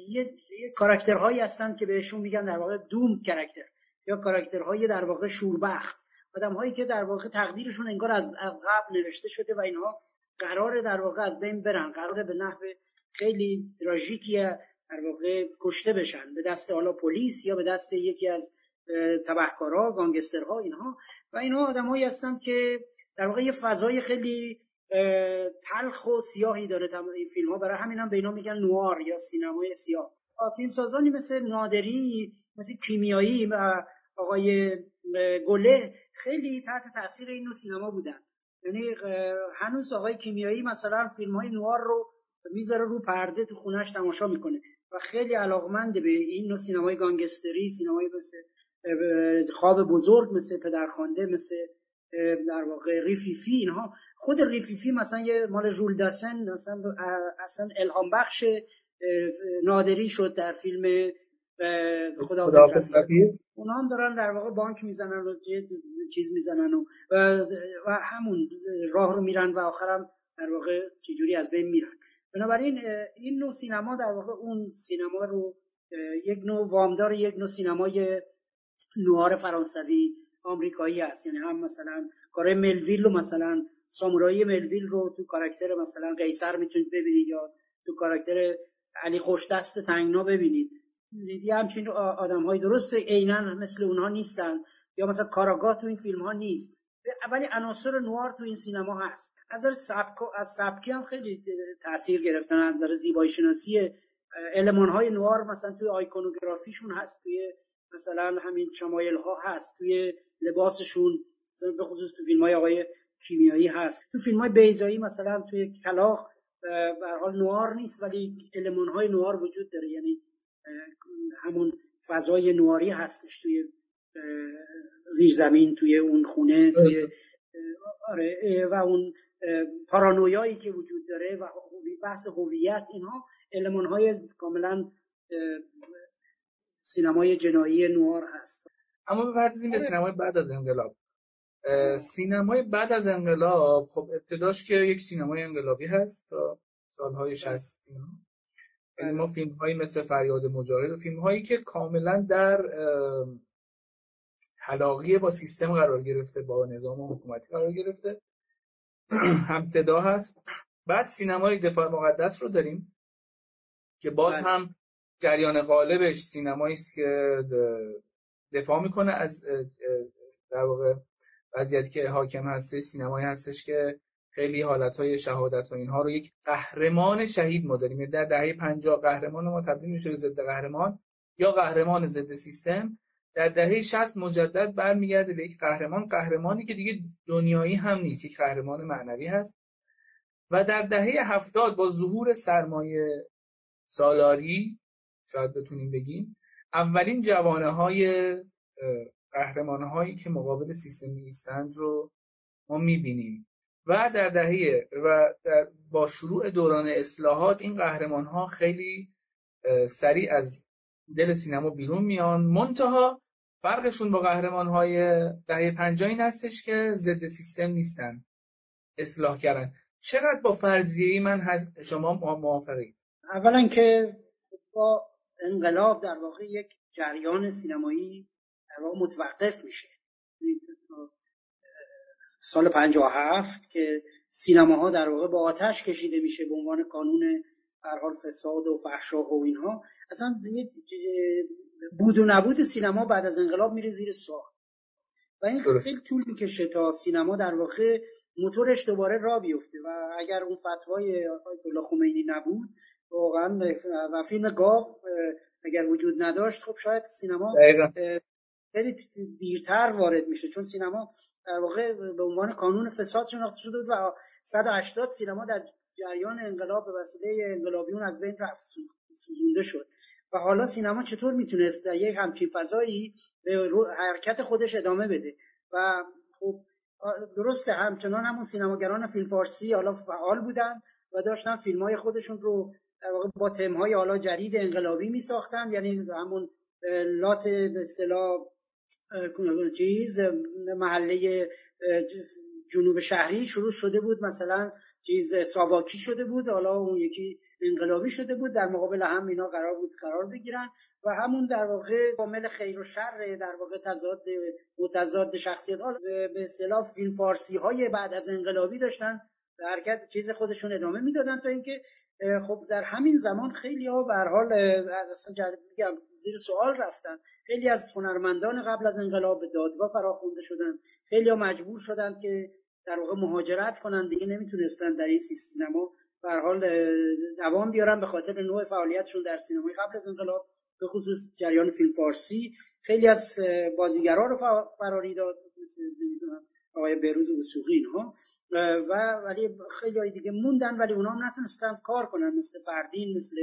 یه, یه کاراکترهایی هستند که بهشون میگن در واقع دوم کاراکتر یا کاراکترهای در واقع شوربخت. آدم هایی که در واقع تقدیرشون انگار از قبل نوشته شده و اینها قرار در واقع از بین برن قرار به نحو خیلی تراژیکی در واقع کشته بشن. به دست حالا پلیس یا به دست یکی از تبهکارا گانگسترها اینها. و اینها آدمایی هستند که در واقع یه فضای خیلی تلخ و سیاهی داره. این فیلم ها برای همین هم به اینا میگن نوار یا سینمای سیاه. فیلم سازانی مثل نادری مثل کیمیایی و آقای گله خیلی تحت تاثیر این نوع سینما بودن. یعنی هنوز آقای کیمیایی مثلا فیلم های نوار رو می‌ذاره رو پرده تو خونش تماشا می‌کنه و خیلی علاقمند به این نوع سینمای گانگستری سینمای مثل خواب بزرگ مثل پدرخوانده مثل در واقع ریفیفی اینها. خود ریفیفی مثلا یه مال ژول داسن مثلا اصلا الهام بخش نادری شد در فیلم خدا اونا هم دارن در واقع بانک می‌زنن و چیز می‌زنن و, و همون راه رو میرن و آخرم در واقع چجوری از بین میرن. بنابراین این نوع سینما در واقع اون سینما رو یک نوع وامدار یک نوع سینمای نوار فرانسوی آمریکایی هست. یعنی هم مثلا کار ملویل رو مثلا سامورایی ملویل رو تو کاراکتر مثلا قیصر می‌تونید ببینید یا تو کاراکتر علی خوشدست تنگنا ببینید. یه همچین آدم های درسته عینا مثل اونها نیستن. یا مثلا کاراگاه تو این فیلم ها نیست ولی عناصر نوار تو این سینما هست. از سبک از سبکی هم خیلی تاثیر گرفتن از نظر زیبایی شناسی علمان های نوار مثلا توی آیکونوگرافیشون هست توی مثلا همین شمایل ها هست توی لباسشون به خصوص تو فیلم های آقای کیمیایی هست. تو فیلم های بیزایی مثلا توی کلاخ به حال نوار نیست ولی علمان های نوار وجود داره. یعنی همون فضای نواری هستش توی زیرزمین توی اون خونه توی آره. و اون پارانویایی که وجود داره و بحث هویت اینها علمان های کاملا سینمای جنایی نوار هست. اما بپردازیم به سینمای بعد از انقلاب. سینمای بعد از انقلاب خب ابتداش که یک سینمای انقلابی هست تا سالهای 60 یعنی ما فیلم هایی مثل فریاد مجاهد و فیلم هایی که کاملا در تلاقی با سیستم قرار گرفته با نظام حکومتی قرار گرفته همتدا هست بعد سینمای دفاع مقدس رو داریم که باز بله. هم جریان غالبش سینمایی است که دفاع می‌کنه از در واقع وضعیتی که حاکم هستش سینمایی هستش که خیلی حالتهای شهادت و اینها رو یک قهرمان شهید ما داریم. در دهه 50 قهرمان ما تبدیل میشه به ضد قهرمان یا قهرمان ضد سیستم. در دهه 60 مجدد برمیگرده به یک قهرمان قهرمانی که دیگه دنیایی هم نیست یک قهرمان معنوی هست. و در دهه 70 با ظهور سرمایه سالاری شاید بتونیم بگیم اولین جوانه های قهرمان هایی که مقابل سیستم نیستند رو ما می‌بینیم. و در دهه و در با شروع دوران اصلاحات این قهرمان ها خیلی سریع از دل سینما بیرون میان. منتها فرقشون با قهرمان های دهه پنجاه این که ضد سیستم نیستن اصلاح کردن. چقدر با فرضیه من هست؟ شما موافقید. اولا که با انقلاب در واقع یک جریان سینمایی در واقع متوقف میشه. سال 57 که سینماها در واقع با آتش کشیده میشه به عنوان کانون هر حال فساد و فحشا و اینها. اصلا بود و نبود سینما بعد از انقلاب میره زیر سوال و این خیلی طول می‌کشه تا سینما در واقع موتورش دوباره را بیفته و اگر اون فتوای آیت الله خمینی نبود واقعا و فیلم گاف اگر وجود نداشت خب شاید سینما خیلی دیرتر وارد میشه. چون سینما در واقع به عنوان کانون فساد شناخته شده بود و 180 سینما در جریان انقلاب به وسیله انقلابیون از بین رفت سوزونده شد. و حالا سینما چطور می‌تونست در یک همچین فضایی به حرکت خودش ادامه بده؟ و خب درسته همچنان همون سینماگران فیلم فارسی حالا فعال بودن و داشتن فیلم های خودشون رو در واقع با تم های حالا جدید انقلابی می ساختن یعنی همون لات به اصطلاح چیز محله جنوب شهری شروع شده بود. مثلا چیز ساواکی شده بود. حالا اون یکی انقلابی شده بود. در مقابل هم اینا قرار بود قرار بگیرن. و همون در واقع کامل خیر و شر در واقع تضاد متضاد شخصیت. ها به اصطلاح فیلم فارسی های بعد از انقلابی داشتن حرکت چیز خودشون ادامه می‌دادن تا اینکه خب در همین زمان خیلی ها به حال اصلا میگم زیر سوال رفتن. خیلی از هنرمندان قبل از انقلاب به دادگاه فراخونده شدن. خیلی ها مجبور شدن که در واقع مهاجرت کنن. دیگه نمی‌تونستن در این سینما به حال دوام بیارن به خاطر نوع فعالیتشون در سینمای قبل از انقلاب به خصوص جریان فیلم فارسی. خیلی از بازیگرا رو فراری داد مثل آقای بروز وسوقی اینها. و ولی خیلی دیگه موندن ولی اونا هم نتونستن کار کنن مثل فردین مثل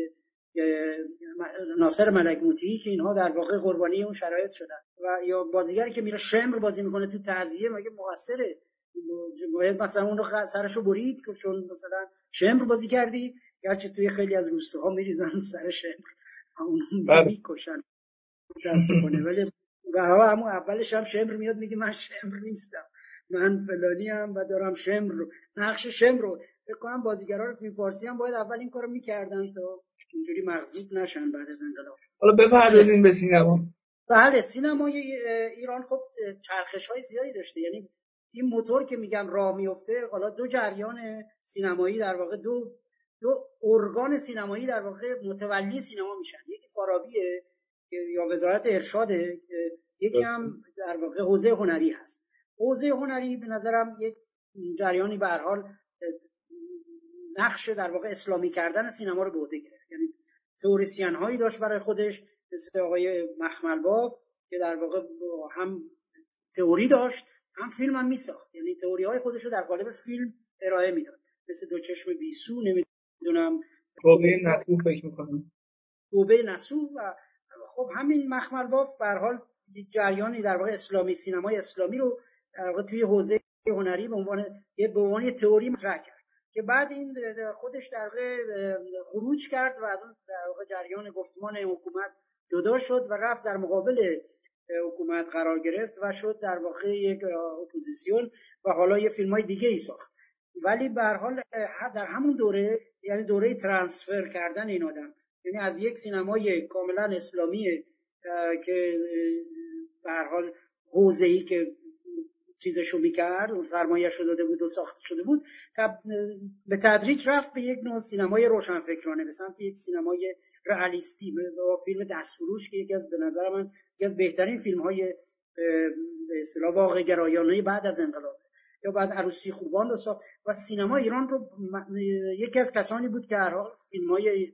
ناصر ملک موتی که اینها در واقع قربانی اون شرایط شدن. و یا بازیگری که میره شمر بازی می‌کنه تو تعزیه مگه مقصره باید مثلا اون رو سرشو برید که چون مثلا شمر بازی کردی گرچه توی خیلی از روستاها میریزن سر شمر. اون بله. می‌کشن. متاسفانه. ولی و همون اولش هم شمر میاد میگه من شمر نیستم. من فلانی هم و دارم شمر رو. نقش شمر رو. فکر کنم بازیگران فیلم فارسی هم باید اول این کارو می‌کردن تا اینجوری مغضوب نشن بعد از انقلاب. حالا بپردازیم به سینما. بله سینمای ایران خب چرخش های زیادی داشته. یعنی این موتور که میگم راه میفته حالا دو جریان سینمایی در واقع دو دو ارگان سینمایی در واقع متولی سینما میشن. یکی فارابیه یا وزارت ارشاده یکی هم در واقع حوزه هنری هست. حوزه هنری به نظرم یک جریانی به حال نقش در واقع اسلامی کردن سینما رو به عهده گرفت. تئوریسین هایی داشت برای خودش مثل آقای مخمل باف که در واقع هم تئوری داشت هم فیلم هم میساخت. یعنی تئوری های خودش رو در قالب فیلم ارائه می‌داد. مثل دو چشم بیسو نمی‌دونم. توبه نسو فکر می‌کنم. توبه نسو و خب همین مخمل باف به حال جریانی در واقع اسلامی سینمای اسلامی رو در واقع توی حوزه هنری به عنوان یه به عنوان تئوری مطرح کرد. که بعد این خودش در واقع خروج کرد و از اون در جریان گفتمان حکومت جدا شد و رفت در مقابل حکومت قرار گرفت و شد در واقع یک اپوزیسیون و حالا یه فیلم های دیگه ای ساخت. ولی به حال در همون دوره یعنی دوره transfer کردن این آدم یعنی از یک سینمای کاملا اسلامی که به حال حوزه ای که چیزشو می‌کرد اون سرمایهش داده بود و ساخته شده بود به تدریج رفت به یک نوع سینمای روشنفکرانه به سمت یک سینمای رئالیستی با فیلم دستفروش که یکی از به نظر من یکی از بهترین فیلم های به اصطلاح واقع گرایانه بعد از انقلاب. یا بعد عروسی خوبان رو ساخت و سینما ایران رو یکی از کسانی بود که هر فیلم های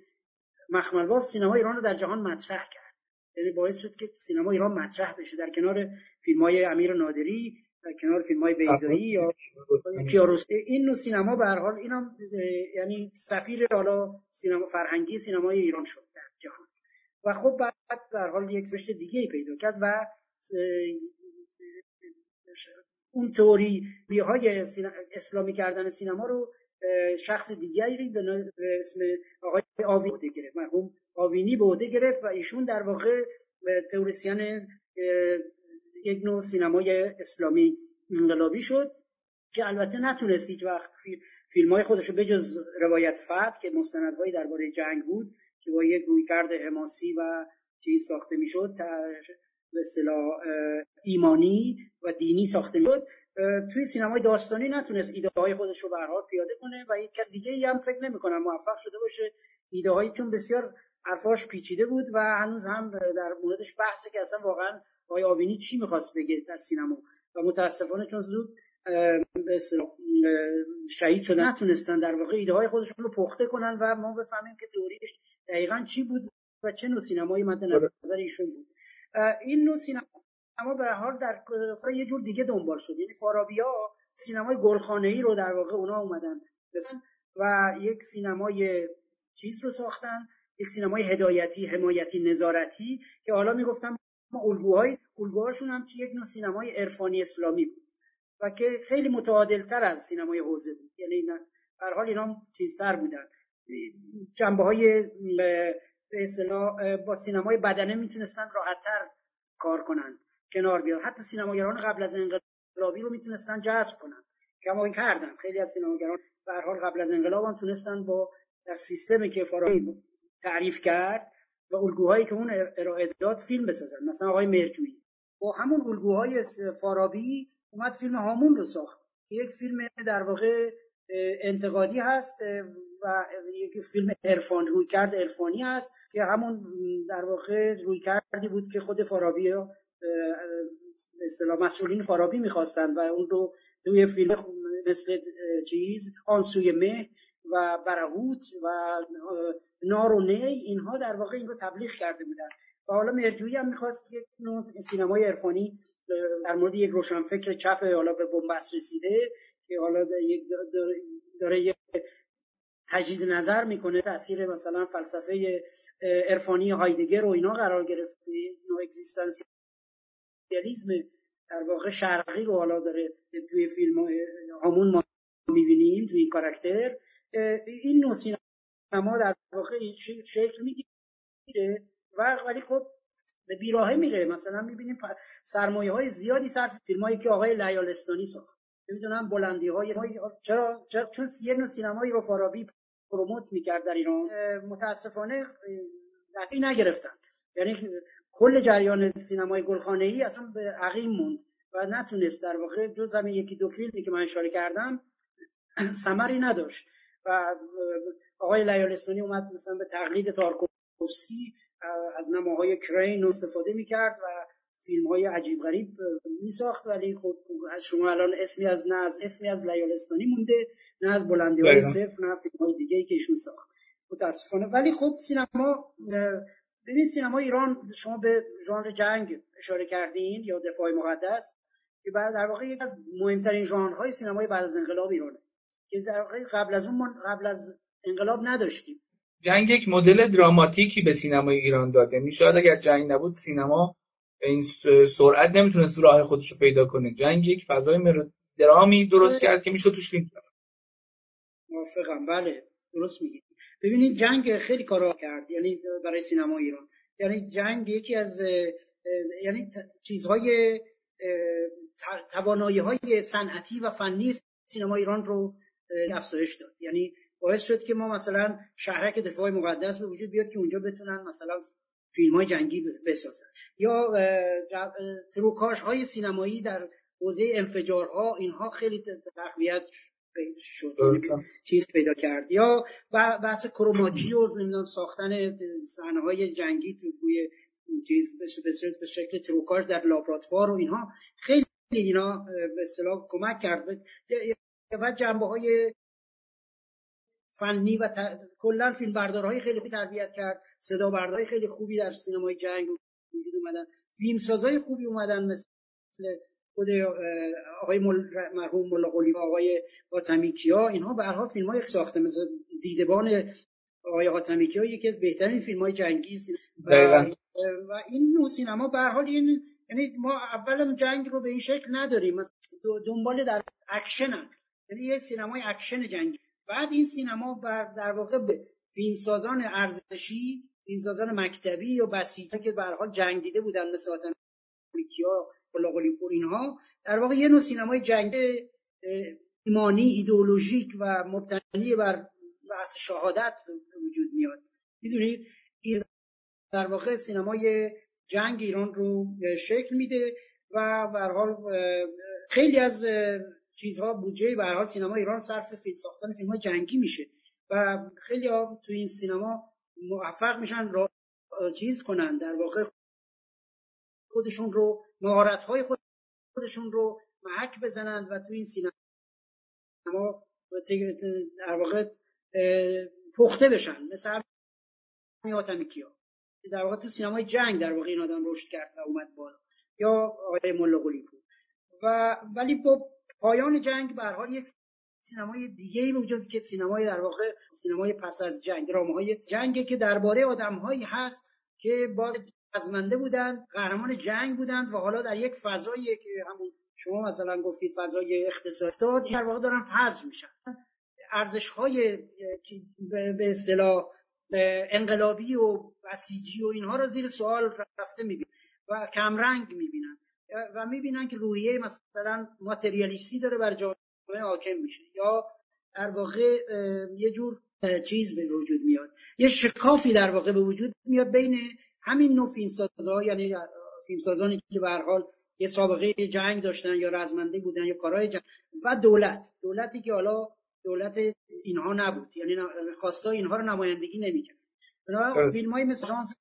مخمل سینما ایران رو در جهان مطرح کرد. یعنی باعث شد که سینما ایران مطرح بشه. در کنار فیلم های امیر نادری در کنار فیلم های بیزایی یا کیاروسکی این نوع سینما به هر حال اینا یعنی سفیر حالا سینما فرهنگی سینمای ایران شد در جهان. و خب بعد به هر حال یک رشته دیگه پیدا کرد و اون توری های اسلامی کردن سینما رو شخص دیگری به اسم آقای آوینی بوده گرفت. مرحوم آوینی به عهده گرفت و ایشون در واقع تئوریسین یک نوع سینمای اسلامی انقلابی شد که البته نتونست هیچ وقت فیلم های خودش رو بجز روایت فتح که مستندهایی درباره جنگ بود که با یک رویکرد حماسی و چیز ساخته می‌شد به اصطلاح ایمانی و دینی ساخته می‌شد. توی سینمای داستانی نتونست ایده های خودش رو به پیاده کنه و یک کس دیگه ای هم فکر نمی‌کنم موفق شده باشه. ایده هایی چون بسیار حرفاش پیچیده بود و هنوز هم در موردش بحثه که اصلا واقعا آقای آوینی چی می‌خواست بگه در سینما؟ و متاسفانه چون زود به شهید شدن نتونستن در واقع ایده های خودشون رو پخته کنن و ما بفهمیم که تئوریش دقیقا چی بود و چه نوع سینمایی مد نظر ایشون بود. این نوع سینما به حال در یه جور دیگه دنبال شد. یعنی فارابیا سینمای گلخانه ای رو در واقع اونا اومدن و یک سینمای چیز رو ساختن یک سینمای هدایتی حمایتی نظارتی که حالا می‌گفتم الگوهای الگوهاشون هم که یک نوع سینمای عرفانی اسلامی بود و که خیلی متعادل تر از سینمای حوزه بود. یعنی در حال اینا چیزتر بودن. جنبه های به با سینمای بدنه می‌تونستن راحتتر کار کنن کنار بیان. حتی سینماگران قبل از انقلابی رو می‌تونستن جذب کنن. کما کردن. خیلی از سینماگران به حال قبل از انقلاب هم تونستن با در سیستمی که فارابی تعریف کرد. و الگوهایی که اون ارائه داد فیلم بسازن. مثلا آقای مرجویی. با همون الگوهای فارابی اومد فیلم هامون رو ساخت یک فیلم در واقع انتقادی هست و یک فیلم عرفان روی کرد عرفانی هست که همون در واقع روی کردی بود که خود فارابی اصطلاح مسئولین فارابی می‌خواستن و اون رو توی فیلم مثل چیز آن سوی مه و برهوت و نار و نی اینها در واقع این رو تبلیغ کرده بودن. و حالا مرجویی هم می‌خواست یک نوع سینمای عرفانی در مورد یک روشنفکر چپ حالا به بنبست رسیده که حالا داره یک تجدید نظر می‌کنه تاثیر مثلا فلسفه عرفانی هایدگر و اینا قرار گرفته نوع اگزیستانسیالیسم در واقع شرقی رو حالا داره توی فیلم همون ما می‌بینیم توی این کاراکتر. این نوع سینما در واقع شکل می‌گیره. و ولی خب به بیراهه میره. مثلا می‌بینیم سرمایه های زیادی صرف فیلم هایی که آقای لیالستانی ساخت. نمی‌دونم بلندی های چرا, چرا چون یه نوع سینمایی رو فارابی پروموت می‌کرد در ایران. متاسفانه نتیجه نگرفتن. یعنی کل جریان سینمای گلخانه ای اصلا به عقیم موند و نتونست در واقع جز همین یکی دو فیلمی که من اشاره کردم (clears throat) ثمری نداشت. و آقای لیالستانی اومد مثلا به تقلید تارکوفسکی از نماهای کرین استفاده می‌کرد و فیلم های عجیب غریب می ساخت ولی خب شما الان اسمی از نه از اسمی از لیالستانی مونده نه از بلندی های صفر نه فیلم های دیگه که ایشون ساخت. متاسفانه. ولی خب سینما ببین سینما ایران شما به ژانر جنگ اشاره کردین یا دفاع مقدس که در واقع یک از مهمترین ژانرهای سینمای بعد از انقلاب ایرانه. که در قبل از اون قبل از انقلاب نداشتیم. جنگ یک مدل دراماتیکی به سینمای ایران داده. یعنی شاید اگر جنگ نبود سینما این سرعت نمی‌تونست راه خودش رو پیدا کنه. جنگ یک فضای درامی درست کرد که میشه توش فیلم موافقم. بله درست میگی. ببینید جنگ خیلی کارا کرد. یعنی برای سینما ایران. یعنی جنگ یکی از یعنی چیزهای توانایی های صنعتی و فنی سینما ایران رو افزایش داد. یعنی باعث شد که ما مثلا شهرک دفاع مقدس به وجود بیاد که اونجا بتونن مثلا فیلم های جنگی بسازن. یا تروکاش های سینمایی در حوزه انفجارها اینها خیلی تقویت شد. چیز پیدا کرد. یا بحث کروماکی و نمی‌دونم ساختن صحنه های جنگی توی چیز به شکل تروکاش در لابراتوار و اینها خیلی اینا به اصطلاح کمک کرد. و جنبه های فنی و ت... کلا فیلم بردارهای خیلی خوبی تربیت کرد. صدا بردارهای خیلی خوبی در سینمای جنگ وجود اومدن. فیلم سازای خوبی اومدن مثل خود آقای مل... مرحوم ملا قلی و آقای حاتمیکیا. اینها به هر حال فیلم های ساخته مثل دیدبان آقای حاتمیکیا یکی از بهترین فیلم های جنگی و, و این نوع سینما به هر حال این یعنی ما اولا جنگ رو به این شکل نداریم. دنبال در اکشن هم. یعنی یه سینمای اکشن جنگی. بعد این سینما در واقع به فیلمسازان ارزشی فیلمسازان مکتبی یا بسیجی که به حال جنگ دیده بودن مثل حاتمیکیا پور اینها در واقع یه نوع سینمای جنگ ایمانی ایدئولوژیک و مبتنی بر بحث شهادت وجود میاد. می‌دونید؟ در واقع سینمای جنگ ایران رو شکل میده و به حال خیلی از چیزها بودجه به حال سینما ایران صرف فیلم ساختن فیلم جنگی میشه و خیلی ها تو این سینما موفق میشن را چیز کنن در واقع خودشون رو مهارت خودشون رو محک بزنند و تو این سینما در واقع پخته بشن. مثل همین کیا در واقع تو سینمای جنگ در واقع این آدم رشد کرد و اومد بالا. یا آقای ملا و ولی با پایان جنگ به حال یک سینمای دیگه ای وجود که سینمای در واقع سینمای پس از جنگ درامه های جنگ که درباره آدمهایی هست که باز ازمنده بودند قهرمان جنگ بودند و حالا در یک فضایی که همون شما مثلا گفتید فضای اقتصادی در واقع دارن فضل میشن. ارزش های به اصطلاح انقلابی و بسیجی و اینها رو زیر سوال رفته می‌بینن و کمرنگ می‌بینن. و می‌بینن که روحیه مثلا ماتریالیستی داره بر جامعه حاکم میشه یا در واقع یه جور چیز به وجود میاد. یه شکافی در واقع به وجود میاد بین همین نوع فیلمسازها یعنی فیلمسازانی که به حال یه سابقه جنگ داشتن یا رزمنده بودن یا کارهای جنگ و دولت. دولتی که حالا دولت اینها نبود. یعنی خواستا اینها رو نمایندگی نمی‌کرد. بنابراین فیلم های مثل شانس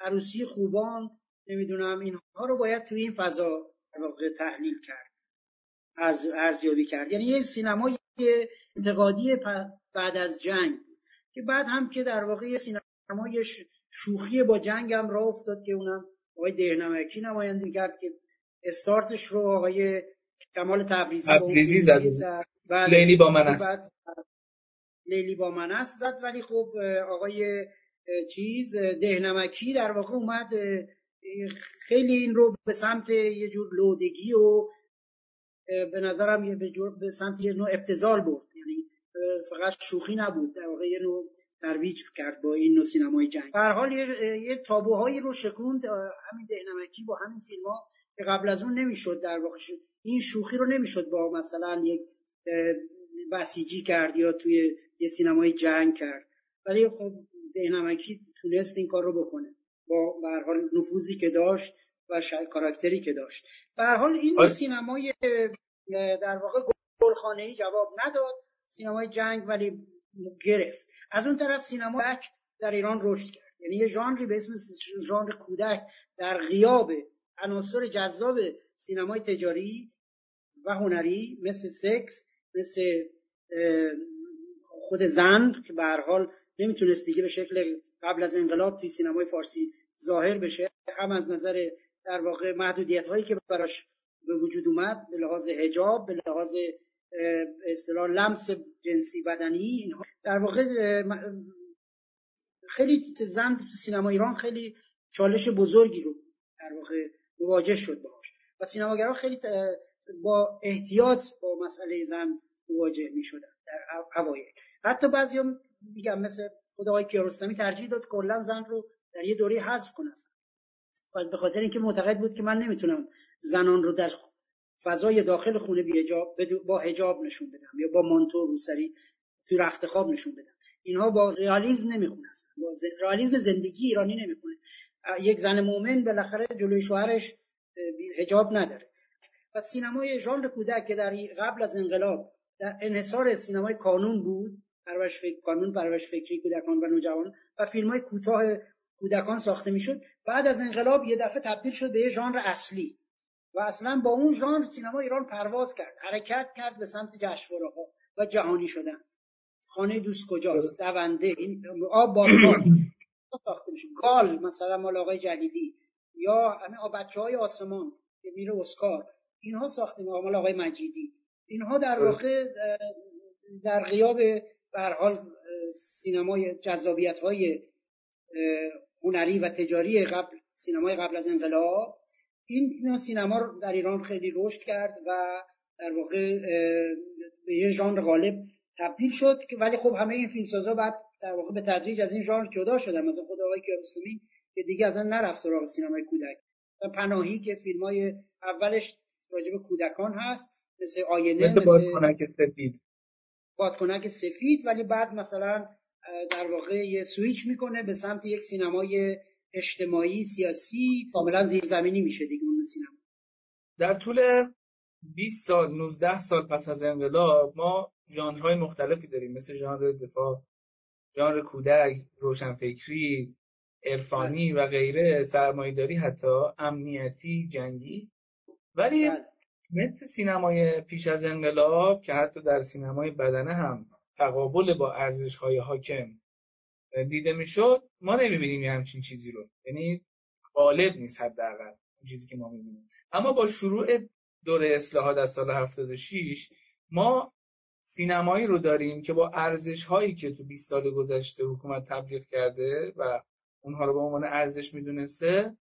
عروسی خوبان نمی‌دونم اینها رو باید توی این فضا واقع تحلیل کرد. از ارزیابی کرد. یعنی یه سینمای انتقادی بعد از جنگ که بعد هم که در واقع یه سینمای شوخی با جنگ هم راه افتاد که اونم آقای دهنمکی نمایندگی کرد که استارتش رو آقای کمال تبریزی تبریزی زد. لیلی با من است. لیلی با من است. زد ولی خب آقای چیز دهنمکی در واقع اومد خیلی این رو به سمت یه جور لودگی و به نظرم به سمت یه نوع ابتزال برد. یعنی فقط شوخی نبود. در واقع یه نوع ترویج کرد با این نوع سینمای جنگ. در حال یه, تابوهایی رو شکوند همین دهنمکی با همین فیلم ها که قبل از اون نمی‌شد در واقع این شوخی رو نمی‌شد با مثلا یک بسیجی کرد یا توی یه سینمای جنگ کرد. ولی خب دهنمکی تونست این کار رو بکنه. با به حال نفوذی که داشت و کاراکتری که داشت به حال این آره. سینمای در واقع گلخانه ای جواب نداد سینمای جنگ ولی گرفت از اون طرف سینما در ایران رشد کرد یعنی یه ژانری به اسم ژانر کودک در غیاب عناصر جذاب سینمای تجاری و هنری مثل سکس مثل خود زن که به هر حال نمی‌تونست دیگه به شکل قبل از انقلاب توی سینمای فارسی ظاهر بشه هم از نظر در واقع محدودیت هایی که براش به وجود اومد به لحاظ هجاب به لحاظ اصطلاح لمس جنسی بدنی اینها در واقع خیلی زن تو سینما ایران خیلی چالش بزرگی رو در واقع مواجه شد باش و سینماگران خیلی با احتیاط با مسئله زن مواجه می شدن در اوایل. حتی بعضی هم میگم مثل خود آقای کیارستمی ترجیح داد کلا زن رو در یه دوره حذف کنه به خاطر اینکه معتقد بود که من نمی‌تونم زنان رو در فضای داخل خونه با حجاب نشون بدم یا با مانتو روسری تو رخت خواب نشون بدم. اینها با رئالیسم نمی‌خونه با رئالیسم زندگی ایرانی نمی‌خونه. یک زن مؤمن بالاخره جلوی شوهرش حجاب نداره. و سینمای ژانر کودک که در قبل از انقلاب در انحصار سینمای کانون بود پرورش فکر کانون پرورش فکری کودکان و نوجوان و فیلم های کوتاه کودکان ساخته می‌شد. بعد از انقلاب یه دفعه تبدیل شد به یه ژانر اصلی. و اصلا با اون ژانر سینما ایران پرواز کرد حرکت کرد به سمت جشنواره ها و جهانی شدن. خانه دوست کجاست؟ دونده. این آب بارکار ساخته میشه گال مثلا مال آقای جلیلی. یا همه بچه های آسمان که میره اسکار. اینها ساخته مال آقای مجیدی. اینها در واقع در غیاب به حال سینمای جذابیت های هنری و تجاری قبل سینمای قبل از انقلاب. این سینما در ایران خیلی رشد کرد و در واقع به یه ژانر غالب تبدیل شد که ولی خب همه این فیلمسازا بعد در واقع به تدریج از این ژانر جدا شدن. مثلا خود آقای کیارستمی که دیگه اصلا نرفت سراغ سینمای کودک. و پناهی که فیلم های اولش راجب کودکان هست مثل آینه مثل, مثل بادکنک سفید. بادکنک سفید ولی بعد مثلا در واقع یه سویچ می‌کنه به سمت یک سینمای اجتماعی سیاسی. کاملا زیرزمینی میشه دیگه اون سینما. در طول 20 سال 19 سال پس از انقلاب ما ژانرهای مختلفی داریم. مثل ژانر دفاع ژانر کودک روشنفکری عرفانی و غیره. سرمایهداری حتی امنیتی جنگی. ولی بله. مثل سینمای پیش از انقلاب که حتی در سینمای بدنه هم تقابل با ارزش های حاکم دیده می‌شد ما نمی‌بینیم یه همچین چیزی رو. یعنی غالب نیست حداقل چیزی که ما می‌بینیم. اما با شروع دوره اصلاحات از سال 76 ما سینمایی رو داریم که با ارزش هایی که تو 20 سال گذشته حکومت تبلیغ کرده و اونها رو به عنوان ارزش می‌دونسته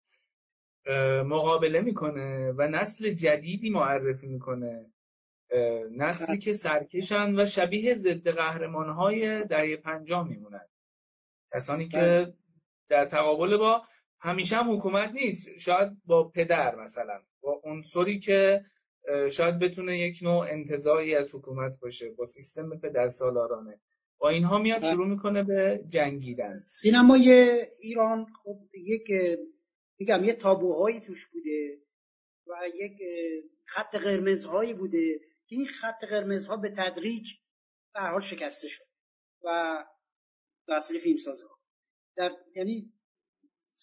مقابله می‌کنه و نسل جدیدی معرفی می‌کنه. نسلی که سرکشن و شبیه ضد قهرمان های دهه پنجاه میمونن. کسانی که بله. در تقابل با همیشه هم حکومت نیست. شاید با پدر مثلا با عنصری که شاید بتونه یک نوع انتظایی از حکومت باشه با سیستم پدر سالارانه. با اینها میاد بله. شروع می‌کنه به جنگیدن. سینمای ایران خب یک میگم یه تابوهایی توش بوده و یک خط قرمزهایی بوده. این خط قرمزها به تدریج به حال شکسته شد و اصلی فیلم در یعنی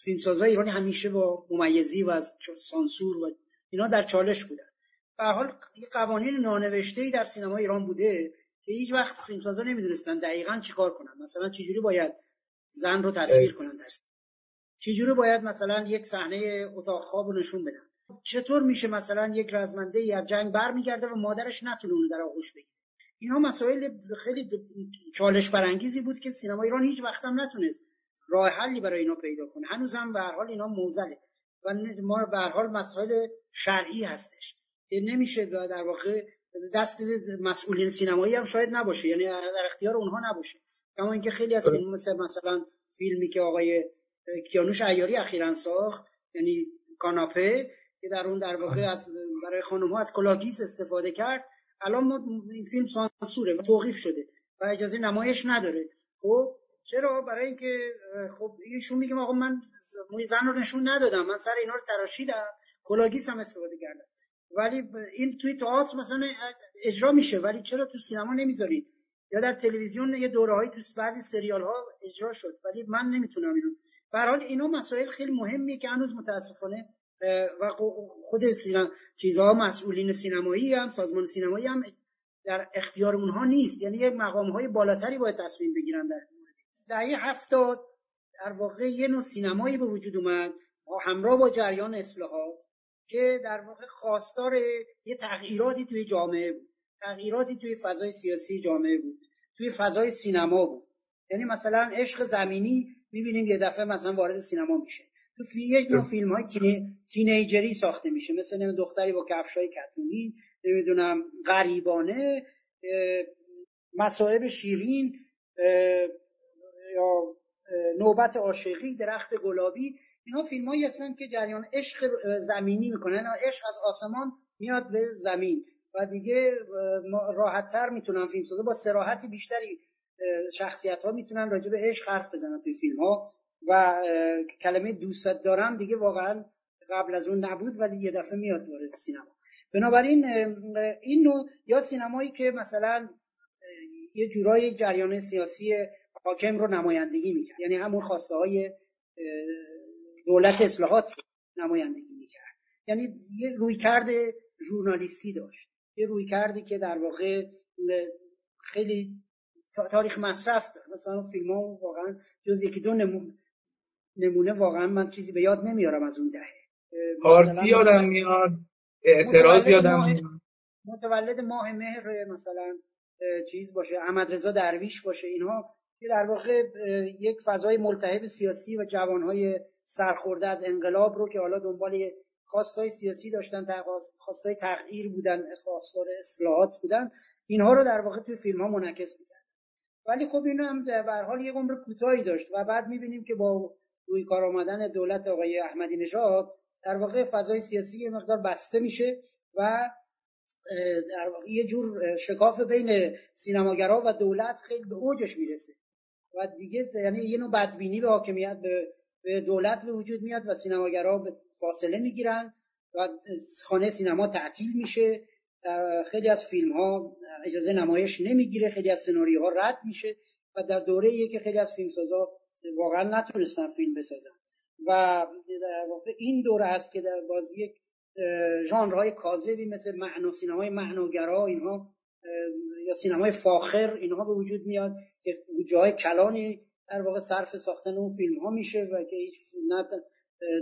فیلمسازهای ایرانی همیشه با ممیزی و از سانسور و اینا در چالش بودن. به حال یه قوانین نانوشته ای در سینما ایران بوده که هیچ وقت فیلمسازا نمی‌دونستن دقیقا چیکار کنن. مثلا چجوری باید زن رو تصویر کنن در چجوری باید مثلا یک صحنه اتاق خواب رو نشون بدن؟ چطور میشه مثلا یک رزمنده ای از جنگ برمیگرده و مادرش نتونه در آغوش بگیره؟ اینها مسائل خیلی چالش برانگیزی بود که سینما ایران هیچ وقت هم نتونست راه حلی برای اینا پیدا کنه. هنوز هم به هر حال اینا موزله و ما به هر حال مسائل شرعی هستش. که نمیشه در واقع دست مسئولین سینمایی هم شاید نباشه یعنی در اختیار اونها نباشه. کما اینکه خیلی از فیلم مثل مثلا فیلمی که آقای کیانوش عیاری اخیرا ساخت یعنی کاناپه که در اون در واقع از برای خانم ها از کلاگیس استفاده کرد. الان ما این فیلم سانسوره و توقیف شده و اجازه نمایش نداره. خب چرا؟ برای اینکه خب ایشون میگه آقا من موی زن رو نشون ندادم من سر اینا رو تراشیدم کلاگیس هم استفاده کردم. ولی این توی تئاتر مثلا اجرا میشه ولی چرا تو سینما نمی‌ذارید یا در تلویزیون یه دورههایی تو بعضی سریال ها اجرا شد ولی من نمی‌تونم اینو. به حال اینا مسائل خیلی مهمیه که هنوز متاسفانه و خود سینما چیزها مسئولین سینمایی هم سازمان سینمایی هم در اختیار اونها نیست. یعنی یک مقام های بالاتری باید تصمیم بگیرن در دهه هفتاد در واقع یه نوع سینمایی به وجود اومد همراه با جریان اصلاحات که در واقع خواستار یه تغییراتی توی جامعه بود. تغییراتی توی فضای سیاسی جامعه بود. توی فضای سینما بود. یعنی مثلا عشق زمینی می‌بینیم یه دفعه مثلا وارد سینما میشه. تو یک نوع فیلم های تینیجری ساخته میشه. مثل دختری با کفشای کتونی نمی‌دونم غریبانه مصائب شیرین یا نوبت عاشقی درخت گلابی. اینا فیلم هایی هستن که جریان عشق زمینی می‌کنن عشق از آسمان میاد به زمین. و دیگه راحتتر می‌تونن فیلم سازه. با سراحتی بیشتری شخصیت ها می‌تونن راجع به عشق حرف بزنن توی فیلم ها و کلمه دوست دارم دیگه واقعا قبل از اون نبود ولی یه دفعه میاد وارد سینما. بنابراین این نوع یا سینمایی که مثلا یه جورای جریان سیاسی حاکم رو نمایندگی می‌کرد. یعنی همون خواسته های دولت اصلاحات نمایندگی می‌کرد. یعنی یه روی کرد ژورنالیستی داشت. یه روی کردی که در واقع خیلی تاریخ مصرف داره مثلا فیلم ها واقعا جز یکی دو نمونه, نمونه واقعا من چیزی به یاد نمیارم از اون دهه. پارتی یادم میاد اعتراض یادم میاد. متولد ماه مهر مثلا چیز باشه احمد رضا درویش باشه اینها که در واقع یک فضای ملتهب سیاسی و جوانهای سرخورده از انقلاب رو که حالا دنبال خواستای سیاسی داشتن خواستای تغییر بودن خواستار اصلاحات بودن اینها رو در واقع توی فیلم ها منعکس می‌کرد ولی خب این هم به حال یک عمر کوتاهی داشت و بعد می‌بینیم که با روی کار آمدن دولت آقای احمدی نژاد در واقع فضای سیاسی یه مقدار بسته میشه و در واقع یه جور شکاف بین سینماگرا و دولت خیلی به اوجش می‌رسه. و دیگه یعنی یه نوع بدبینی به حاکمیت به دولت به وجود میاد و سینماگرا فاصله می‌گیرن و خانه سینما تعطیل میشه. خیلی از فیلم ها اجازه نمایش نمی‌گیره خیلی از ها رد میشه و در دوره که خیلی از فیلمسازا واقعا نتونستن فیلم بسازن و در واقع این دوره هست که در باز یک ژانرهای کاذبی مثل معنا سینمای معناگرا اینها یا سینمای فاخر اینها به وجود میاد که جای کلانی در واقع صرف ساختن اون فیلم ها میشه و که هیچ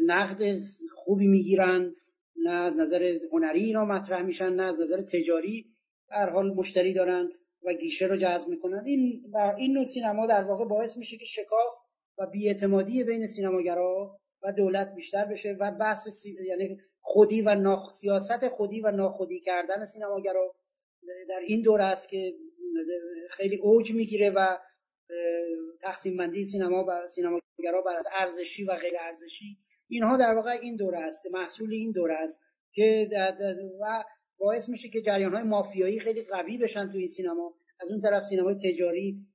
نقد خوبی می‌گیرن نه از نظر هنری اینا مطرح میشن نه از نظر تجاری هر حال مشتری دارن و گیشه رو جذب می‌کنن. این این نوع سینما در واقع باعث میشه که شکاف و بیاعتمادی بین سینماگرا و دولت بیشتر بشه و بحث یعنی خودی و ناخ... سیاست خودی و ناخودی کردن سینماگرا در این دوره است که خیلی اوج می‌گیره و تقسیم بندی سینما و سینماگرا بر از ارزشی و غیر ارزشی اینها در واقع این دوره است محصول این دوره است که و باعث میشه که جریان های مافیایی خیلی قوی بشن تو این سینما. از اون طرف سینمای تجاری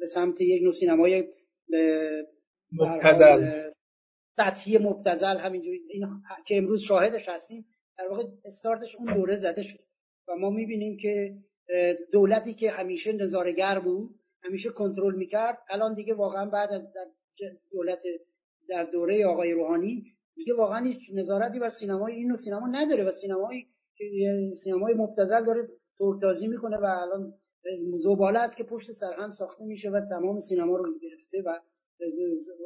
به سمت یک نوع سینمای مبتزل سطحی مبتزل همینجوری. این که امروز شاهدش هستیم در واقع استارتش اون دوره زده شد. و ما می‌بینیم که دولتی که همیشه نظارگر بود همیشه کنترل می‌کرد الان دیگه واقعا بعد از در دولت در دوره آقای روحانی دیگه واقعا هیچ نظارتی بر سینمای اینو سینما نداره و سینمای سینمای مبتذل داره تورتازی می‌کنه و الان زباله است که پشت سر هم ساخته میشه و تمام سینما رو گرفته و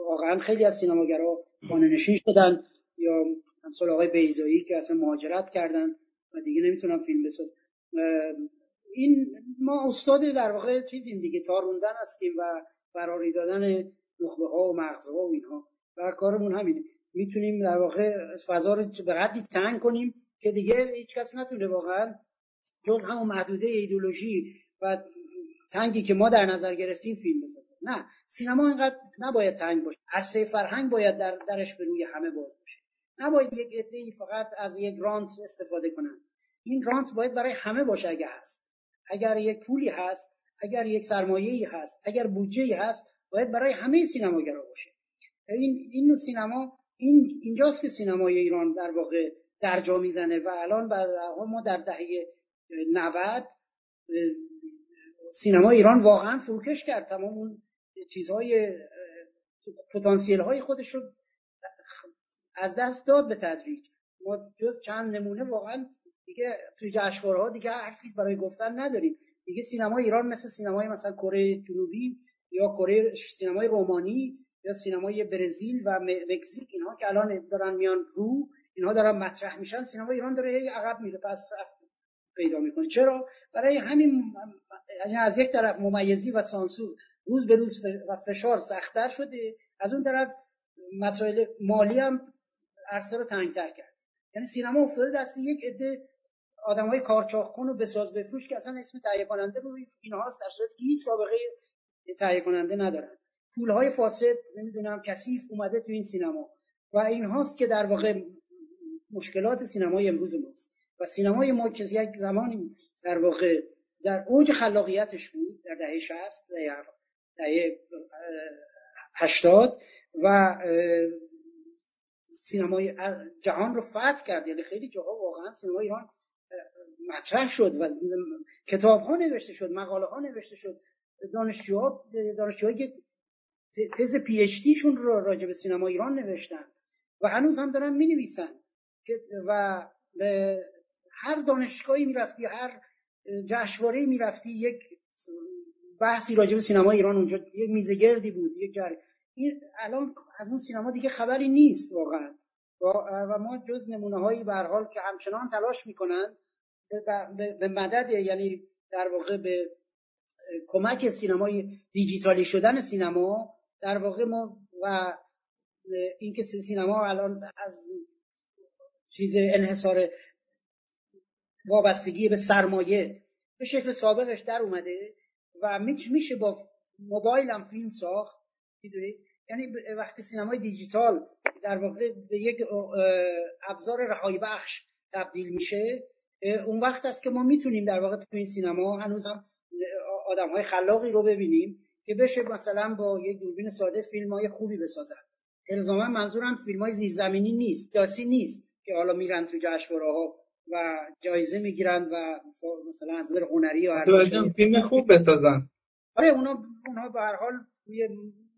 واقعا خیلی از سینماگرا خانه نشین شدن یا همسال آقای بیزایی که اصلا مهاجرت کردن و دیگه نمی‌تونن فیلم بساز این ما استاد در واقع چیزیم دیگه تاروندن هستیم و براری دادن نخبه ها و مغزها و اینها. و کارمون همینه. می‌تونیم در واقع فضا رو به قدری تنگ کنیم که دیگه هیچ کس نتونه واقعا جز همون محدوده ایدولوژی و تنگی که ما در نظر گرفتیم فیلم بسازه. نه سینما اینقدر نباید تنگ باشه. عرصه فرهنگ باید در درش به روی همه باز باشه. نباید یک عده فقط از یک رانت استفاده کنن. این رانت باید برای همه باشه اگر هست. اگر یک پولی هست اگر یک سرمایه‌ای هست اگر بودجه هست باید برای همه سینماگرا باشه. این این سینما این اینجاست که سینمای ایران در واقع درجا می‌زنه و الان ما در دهه 90 سینما ایران واقعا فروکش کرد. تمام اون چیزهای پتانسیل های خودش رو از دست داد به تدریج. ما جز چند نمونه واقعا دیگه توی جشنواره‌ها دیگه حرفی برای گفتن نداریم. دیگه سینما ایران مثل سینمای مثلا کره جنوبی یا کره سینمای رومانی یا سینمای برزیل و مکزیک اینها که الان دارن میان رو اینها دارن مطرح میشن. سینما ایران داره عقب میره پس پیدا می‌کنه. چرا؟ برای همین یعنی از یک طرف ممیزی و سانسور روز به روز و فشار سختتر شده از اون طرف مسائل مالی هم عرصه رو تنگتر کرد. یعنی سینما افتاده دست یک عده آدم های کارچاخ کن و بساز بفروش که اصلا اسم تهیه کننده رو اینهاست در صورتی که هیچ سابقه تهیه کننده ندارن. پول های فاسد نمی‌دونم کثیف اومده تو این سینما. و این هاست که در واقع مشکلات سینمای امروز ماست. و سینمای ما که یک زمانی در واقع در اوج خلاقیتش بود در دهه 60 دهه 80 و سینمای جهان رو فتح کرد. یعنی خیلی جاها واقعا سینما ایران مطرح شد و کتاب ها نوشته شد مقاله ها نوشته شد. دانشجوها دانشجوهایی که تز پی اچ دیشون رو راجع به سینما ایران نوشتن و هنوز هم دارن می نویسن و به هر دانشگاهی می‌رفتی هر جشنواره می‌رفتی یک بحثی راجع به سینما ایران اونجا یک میزه گردی بود یک جر... این الان از اون سینما دیگه خبری نیست واقعا. و ما جز نمونه هایی به حال که همچنان تلاش می‌کنن به مدد یعنی در واقع به کمک سینمای دیجیتالی شدن سینما در واقع ما و اینکه سینما الان از چیز انحصار وابستگی به سرمایه به شکل سابقش در اومده و میشه با موبایل هم فیلم ساخت. یعنی وقتی سینمای دیجیتال در واقع به یک ابزار رهایی بخش تبدیل میشه اون وقت است که ما می‌تونیم در واقع تو این سینما هنوز هم آدم های خلاقی رو ببینیم که بشه مثلا با یک دوربین ساده فیلم های خوبی بسازن الزاما منظورم فیلم های زیرزمینی نیست داسی نیست که حالا میرن تو جشنواره ها و جایزه می‌گیرن و مثلا از نظر هنری هر فیلم خوب بسازن. آره اونا اونا به هر حال روی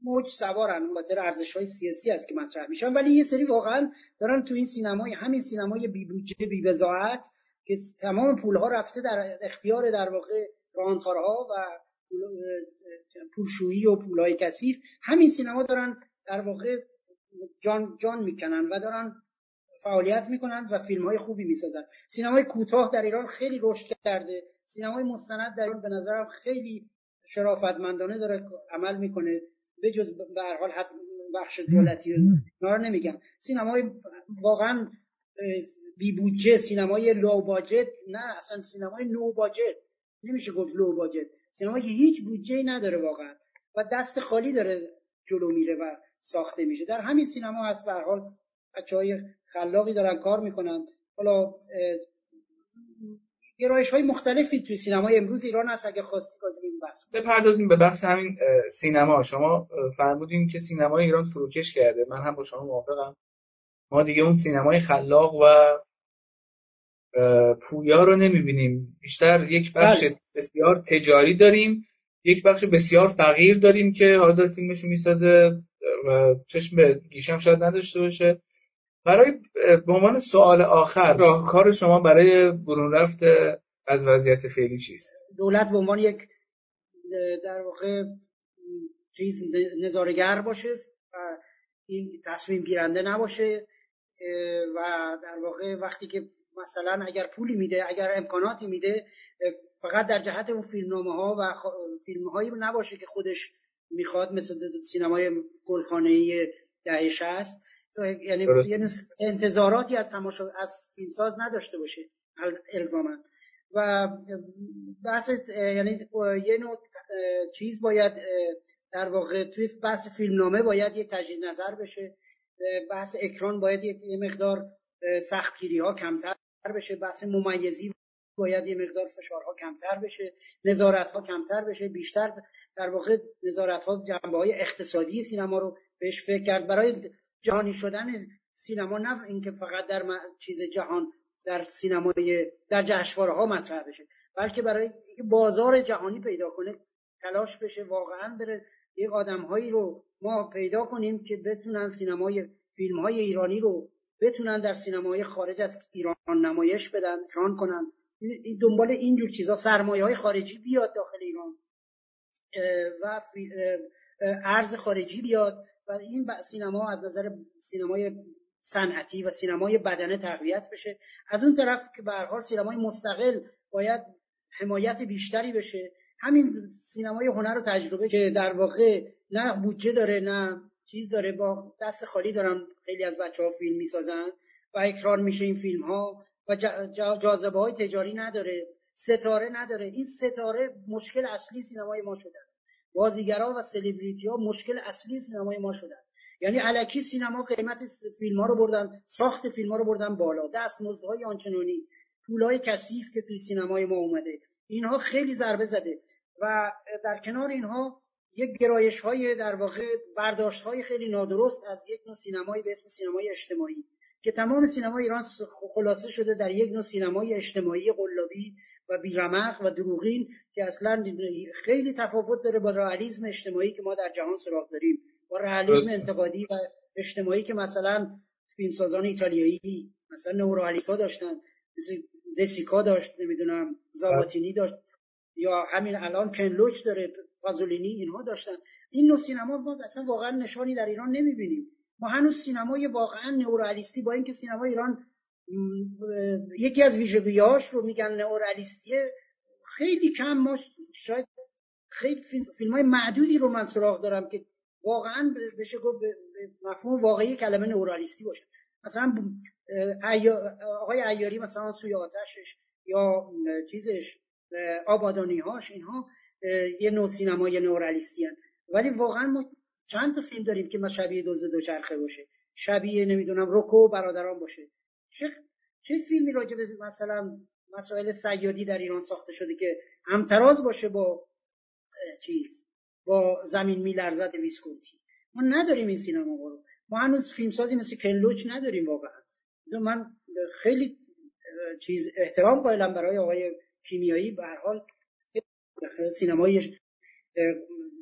موج سوارن. خاطر ارزش های سیاسی است که مطرح میشن. ولی یه سری واقعا دارن تو این سینمای همین سینمای بی بودجه بی بزاعت که تمام پول ها رفته در اختیار در واقع رانتارها و پولشویی و پولهای کثیف. همین سینما دارن در واقع جان جان می‌کنن و دارن فعالیت می‌کنن و فیلم های خوبی می‌سازن سینمای کوتاه در ایران خیلی رشد کرده. سینمای مستند در ایران به نظرم خیلی شرافتمندانه داره عمل می‌کنه. به جز به هر حال بخش دولتی رو نمیگم. سینمای واقعا بی بودجه سینمای low budget نه اصلا سینمای no budget نمیشه گفت low budget سینمایی که هیچ بودجه نداره واقعا و دست خالی داره جلو میره و ساخته میشه. در همین سینما هست به حال های خلاقی دارن کار می‌کنن. حالا گرایش های مختلفی توی سینمای امروز ایران هست اگه خواستی این بحث بپردازیم به بحث همین سینما. شما فرمودین که سینمای ایران فروکش کرده. من هم با شما موافقم. ما دیگه اون سینمای خلاق و پویا رو نمی‌بینیم. بیشتر یک بخش بله. بسیار تجاری داریم. یک بخش بسیار فقیر داریم که حالا داره فیلمشو می‌سازه. و چشم به گیشم شاید نداشته باشه. برای به عنوان سوال آخر راهکار شما برای برون رفت از وضعیت فعلی چیست؟ دولت به عنوان یک در واقع چیز نظارگر باشه و این تصمیم گیرنده نباشه و در واقع وقتی که مثلا اگر پولی میده اگر امکاناتی میده فقط در جهت اون فیلمنامه ها و فیلم هایی نباشه که خودش می‌خواد مثل سینمای گلخانه دهه 60 یعنی انتظاراتی از تماشا از فیلمساز نداشته باشه الزاما. و بحث یعنی یه نوع چیز باید در واقع توی بحث فیلمنامه باید یه تجدید نظر بشه. بحث اکران باید یه مقدار سختگیری ها کمتر بشه. بحث ممیزی باید یه مقدار فشارها کمتر بشه. نظارت ها کمتر بشه. بیشتر در واقع نظارت ها جنبه های اقتصادی سینما رو بهش فکر کرد. برای جهانی شدن سینما نه اینکه فقط در چیز جهان در سینمای در جشنواره ها مطرح بشه بلکه برای بازار جهانی پیدا کنه تلاش بشه واقعا بره یک آدم هایی رو ما پیدا کنیم که بتونن سینمای فیلم های ایرانی رو بتونن در سینمای خارج از ایران نمایش بدن اکران کنن. دنبال اینجور چیزا سرمایه های خارجی بیاد داخل ایران و ارز خارجی بیاد. و این سینما از نظر سینمای صنعتی و سینمای بدنه تقویت بشه. از اون طرف که به حال سینمای مستقل باید حمایت بیشتری بشه. همین سینمای هنر رو تجربه که در واقع نه بودجه داره نه چیز داره. با دست خالی دارن خیلی از بچه ها فیلم می‌سازن و اکرار میشه این فیلم ها و جاذبه های تجاری نداره ستاره نداره. این ستاره مشکل اصلی سینمای ما شدن بازیگرا و سلبریتی ها مشکل اصلی سینمای ما شدن. یعنی علکی سینما قیمت فیلم ها رو بردن ساخت فیلم ها رو بردن بالا. دست های آنچنانی های کثیف که توی سینمای ما اومده. اینها خیلی ضربه زده و در کنار اینها یک گرایش های در واقع برداشت های خیلی نادرست از یک نوع سینمایی به اسم سینمای اجتماعی. که تمام سینما ایران خلاصه شده در یک نوع سینمای اجتماعی قلابی و بیرمق و دروغین که اصلا خیلی تفاوت داره با رئالیسم اجتماعی که ما در جهان سراغ داریم با رئالیسم انتقادی و اجتماعی که مثلا فیلمسازان ایتالیایی مثلا نورالیستا داشتن مثل دسیکا داشت نمی‌دونم زاباتینی داشت یا همین الان کنلوچ داره پازولینی اینها داشتن. این نوع سینما ما اصلا واقعا نشانی در ایران نمی‌بینیم. ما هنوز سینمای واقعا نورالیستی با اینکه سینما ایران یکی از ویژگیهاش رو میگن نئورالیستیه. خیلی کم ما شاید خیلی فیلم های معدودی رو من سراغ دارم که واقعا بشه گفت مفهوم واقعی کلمه نورالیستی باشه. مثلا آقای ایاری مثلا سوی آتشش یا چیزش آبادانی هاش اینها یه نوع سینمای نورالیستی هن. ولی واقعا ما چند تا فیلم داریم که ما شبیه دوز دوچرخه باشه. شبیه نمی‌دونم روکو برادران باشه. چه چه فیلمی راجع به مثلا مسائل سیادی در ایران ساخته شده که همتراز باشه با چیز با زمین میلرزد ویسکونتی؟ ما نداریم این سینما رو. ما هنوز فیلمسازی مثل کنلوچ نداریم واقعا. من خیلی چیز احترام قائلم برای آقای کیمیایی. به هر حال سینمای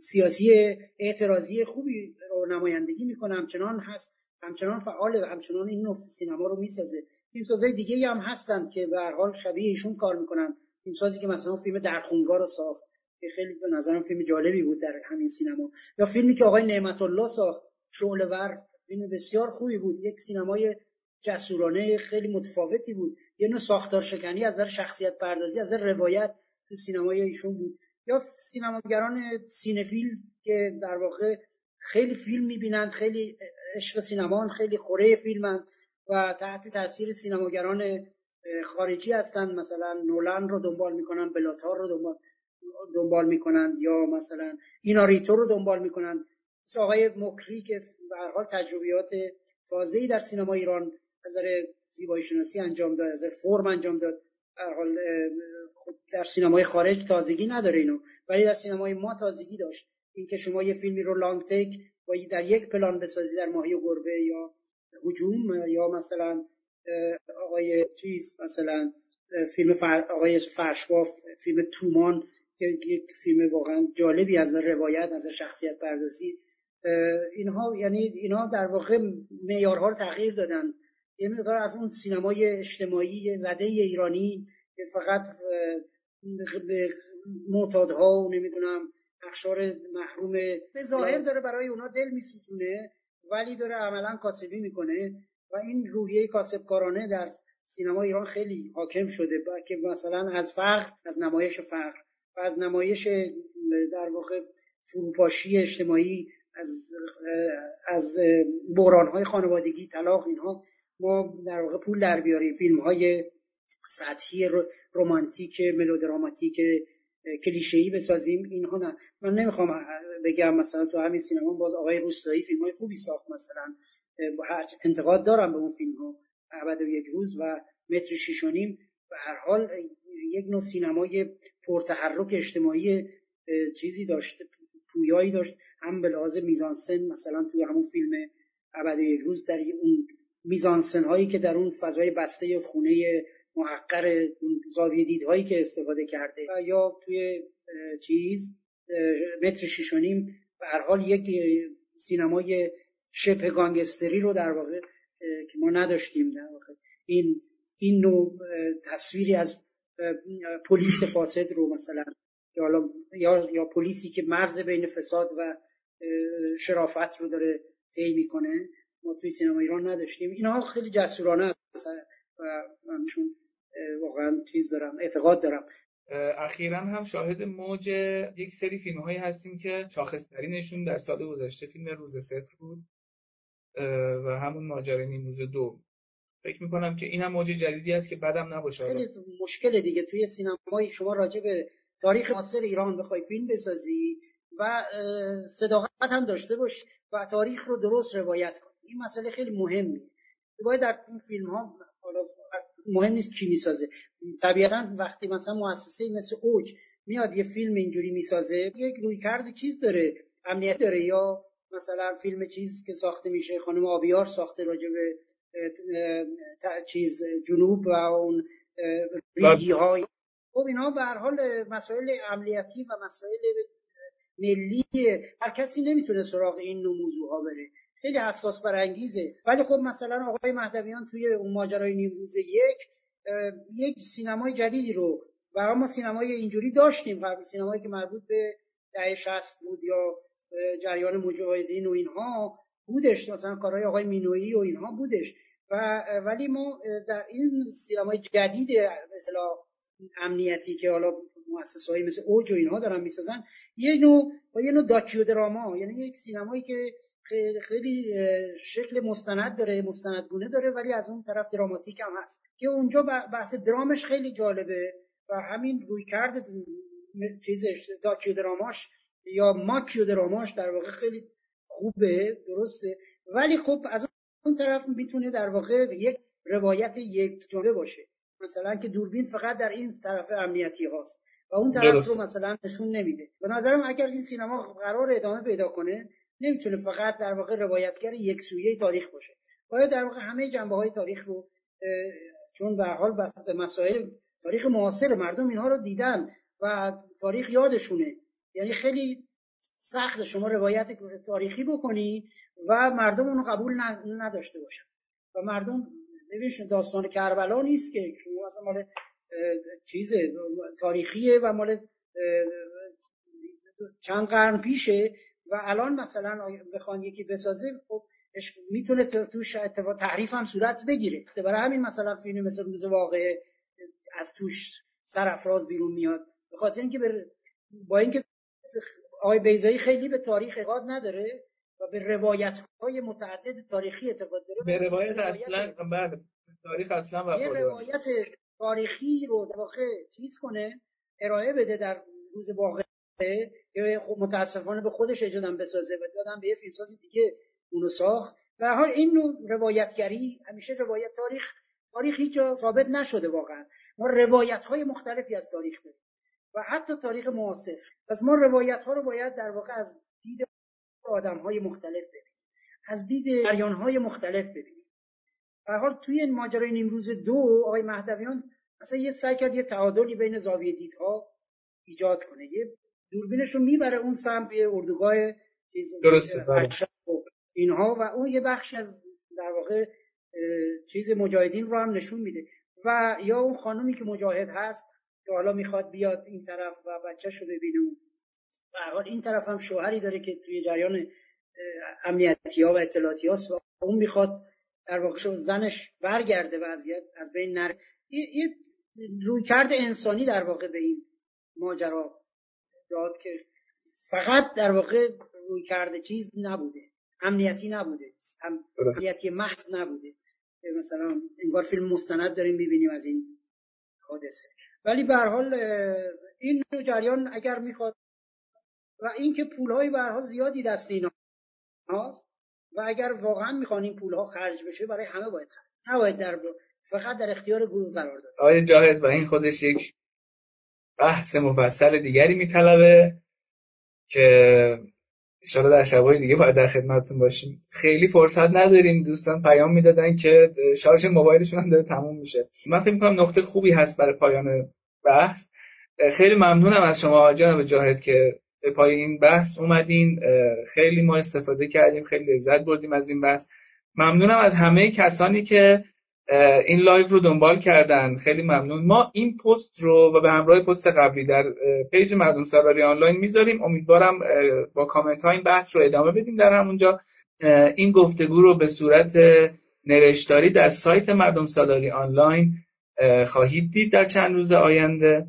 سیاسی اعتراضی خوبی رو نمایندگی می‌کنه. همچنان هست. همچنان فعال و همچنان این نوع سینما رو می‌سازه. فیلمسازهای دیگه هم هستند که به هر حال شبیه ایشون کار می‌کنن. فیلمسازی که مثلا فیلم درخونگار رو ساخت که خیلی به نظرم فیلم جالبی بود در همین سینما. یا فیلمی که آقای نعمت الله ساخت شعله ور فیلم بسیار خوبی بود. یک سینمای جسورانه خیلی متفاوتی بود. یه نوع ساختار شکنی از نظر شخصیت پردازی از نظر روایت تو سینمای ایشون بود. یا سینماگران سینفیل که در واقع خیلی فیلم می‌بینند خیلی عشق سینما خیلی خوره فیلمن و تحت تاثیر سینماگران خارجی هستن. مثلا نولان رو دنبال می‌کنن بلاتار رو دنبال دنبال می‌کنن یا مثلا ایناریتو رو دنبال می‌کنن. مثل آقای مکری که به هر حال تجربیات تازه‌ای در سینما ایران از نظر زیبایی شناسی انجام داد از فرم انجام داد. در حال خب در سینمای خارج تازگی نداره اینو. ولی در سینمای ما تازگی داشت. اینکه شما یه فیلمی رو لانگ تیک با در یک پلان بسازی در ماهی گربه یا هجوم یا مثلا آقای چیز مثلا فیلم فر... آقای فرشباف فیلم تومان یک فیلم واقعا جالبی از روایت از شخصیت پردازی. اینها یعنی اینها در واقع معیارها رو تغییر دادن. یه مقدار از اون سینمای اجتماعی زده ایرانی که فقط معتادها و نمی‌دونم اخشار محروم به ظاهر داره برای اونا دل میسوزونه ولی داره عملا کاسبی می‌کنه و این روحیه کاسبکارانه در سینما ایران خیلی حاکم شده. که مثلا از فقر از نمایش فقر و از نمایش در واقع فروپاشی اجتماعی از از بحران های خانوادگی طلاق اینها ما در واقع پول در بیاریم. فیلم های سطحی رمانتیک ملودراماتیک کلیشه‌ای بسازیم اینها نه. من نمی‌خوام بگم مثلا تو همین سینما باز آقای روستایی فیلم های خوبی ساخت مثلا. انتقاد دارم به اون فیلم ها ابد و یک روز و متر شیشونیم و هر حال یک نوع سینمای پرتحرک اجتماعی چیزی داشت پویایی داشت. هم به لحاظ میزانسن مثلا توی همون فیلم ابد یک روز در اون میزانسن هایی که در اون فضای بسته خونه محقر زاویه دیدهایی که استفاده کرده و یا توی چیز متر شیشونیم به هر حال یک سینمای شبه گانگستری رو در واقع که ما نداشتیم در واقع. این این نوع تصویری از پلیس فاسد رو مثلا یا یا پلیسی که مرز بین فساد و شرافت رو داره طی می‌کنه ما توی سینما ایران نداشتیم. اینها خیلی جسورانه و من چون واقعا چیز دارم اعتقاد دارم. اخیرا هم شاهد موج یک سری فیلم هایی هستیم که شاخصترینشون در سال گذشته فیلم روز صفر بود و همون ماجرای نیمروز دو فکر می‌کنم که این هم موج جدیدی است که بدم نباشه. خیلی مشکل دیگه. توی سینمایی شما راجع به تاریخ معاصر ایران بخوای فیلم بسازی و صداقت هم داشته باش و تاریخ رو درست روایت کنی این مسئله خیلی مهمه باید در این فیلم ها مهم نیست کی می‌سازه. طبیعتا وقتی مثلا مؤسسه مثل اوج میاد یه فیلم اینجوری می‌سازه یک روی کرد چیز داره امنیت داره. یا مثلا فیلم چیز که ساخته میشه خانم آبیار ساخته راجع به چیز جنوب و اون ریگی های خب اینا به هر حال مسائل امنیتی و مسائل ملی هر کسی نمی‌تونه سراغ این نوع موضوع ها بره. خیلی حساس برانگیزه. ولی خب مثلا آقای مهدویان توی اون ماجرای نیمروز یک یک سینمای جدیدی رو و ما سینمای اینجوری داشتیم قبل سینمایی که مربوط به دهه 60 بود یا جریان مجاهدین و اینها بودش. مثلا کارهای آقای مینویی و اینها بودش. و ولی ما در این سینمای جدید مثلا امنیتی که حالا مؤسسه‌ای مثل اوج و اینها دارن می‌سازن یه نوع با یه نوع داکیو دراما یعنی یک سینمایی که خیلی, خیلی شکل مستند داره مستندگونه داره ولی از اون طرف دراماتیک هم هست. که اونجا بحث درامش خیلی جالبه و همین روی کرد چیزش داکیو دراماش یا ماکیو دراماش در واقع خیلی خوبه درسته. ولی خب از اون طرف می‌تونه در واقع یک روایت یک جانبه باشه. مثلا که دوربین فقط در این طرف امنیتی هاست و اون طرف رو مثلا نشون نمیده. به نظرم اگر این سینما قرار ادامه پیدا کنه نمی‌تونه فقط در واقع روایتگر یک سویه تاریخ باشه. باید در واقع همه جنبه های تاریخ رو چون به حال به مسائل تاریخ معاصر مردم اینها رو دیدن و تاریخ یادشونه. یعنی خیلی سخت شما روایت تاریخی بکنی و مردم اونو قبول نداشته باشن. و مردم ببینید داستان کربلا نیست که شما اصلا مال چیز تاریخیه و مال چند قرن پیشه. و الان مثلا بخوان یکی بسازه خب می‌تونه توش اتفاق تحریف هم صورت بگیره. برای همین مثلا فیلم مثل روز واقع از توش سرافراز بیرون میاد. به خاطر اینکه با اینکه آقای بیزایی خیلی به تاریخ اعتقاد نداره و به روایت های متعدد تاریخی اعتقاد داره به روایت اصلا بله تاریخ اصلا یه روایت تاریخی رو در واقع چیز کنه ارائه بده در روز واقع خب متاسفانه به خودش اجازه بسازه و دادم به یه فیلمساز دیگه اونو ساخت. و حال این نوع روایتگری همیشه روایت تاریخ تاریخ هیچ جا ثابت نشده واقعا. ما روایت های مختلفی از تاریخ داریم و حتی تاریخ معاصر. پس ما روایت ها رو باید در واقع از دید آدم های مختلف ببینیم. از دید جریان های مختلف ببینیم. به حال توی این ماجرای نیمروز دو آقای مهدویان اصلا یه سعی کرد یه تعادلی بین زاویه دیدها ایجاد کنه. یه دوربینش رو می‌بره اون سمت اردوگاه درسته بله. اینها و اون یه بخش از در واقع چیز مجاهدین رو هم نشون میده و یا اون خانومی که مجاهد هست که حالا می‌خواد بیاد این طرف و بچهش رو ببینه و این طرف هم شوهری داره که توی جریان امنیتی ها و اطلاعاتی هاست و اون می‌خواد در واقع زنش برگرده وضعیت از بین نره یه روی کرده انسانی در واقع به این ماجرا داد که فقط در واقع روی کرده چیز نبوده امنیتی نبوده امنیتی محض نبوده. مثلا انگار فیلم مستند داریم ببینیم از این حادثه. ولی به حال این جریان اگر می‌خواد و اینکه پولهای به حال زیادی دست اینا هاست و اگر واقعا می‌خوان این پولها خرج بشه برای همه باید خرج. نباید در فقط در اختیار گروه قرار داد. آقای جاهد و این خودش یک بحث مفصل دیگری میطلبه که انشاءالله در شبهای دیگه باید در خدمتتون باشیم. خیلی فرصت نداریم. دوستان پیام می‌دادن که شارژ موبایلشون هم داره تموم میشه. من فکر می‌کنم نقطه خوبی هست برای پایان بحث. خیلی ممنونم از شما جناب جاهد که به پای این بحث اومدین. خیلی ما استفاده کردیم. خیلی لذت بردیم از این بحث. ممنونم از همه کسانی که این live رو دنبال کردن. خیلی ممنون. ما این پست رو و به همراه پست قبلی در page مردم سالاری آنلاین می‌ذاریم. امیدوارم با کامنت ها این بحث رو ادامه بدیم در همونجا. این گفتگو رو به صورت نوشتاری در سایت مردم سالاری آنلاین خواهید دید در چند روز آینده.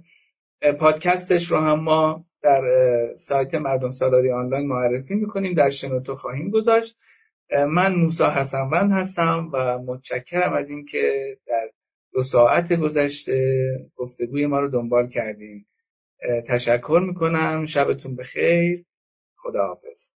پادکستش رو هم ما در سایت مردم سالاری آنلاین معرفی می‌کنیم. در شنوتو خواهیم گذاشت. من موسا حسنوند هستم و متشکرم از اینکه در دو ساعت گذشته گفتگوی ما رو دنبال کردیم تشکر می‌کنم. شبتون بخیر. خداحافظ.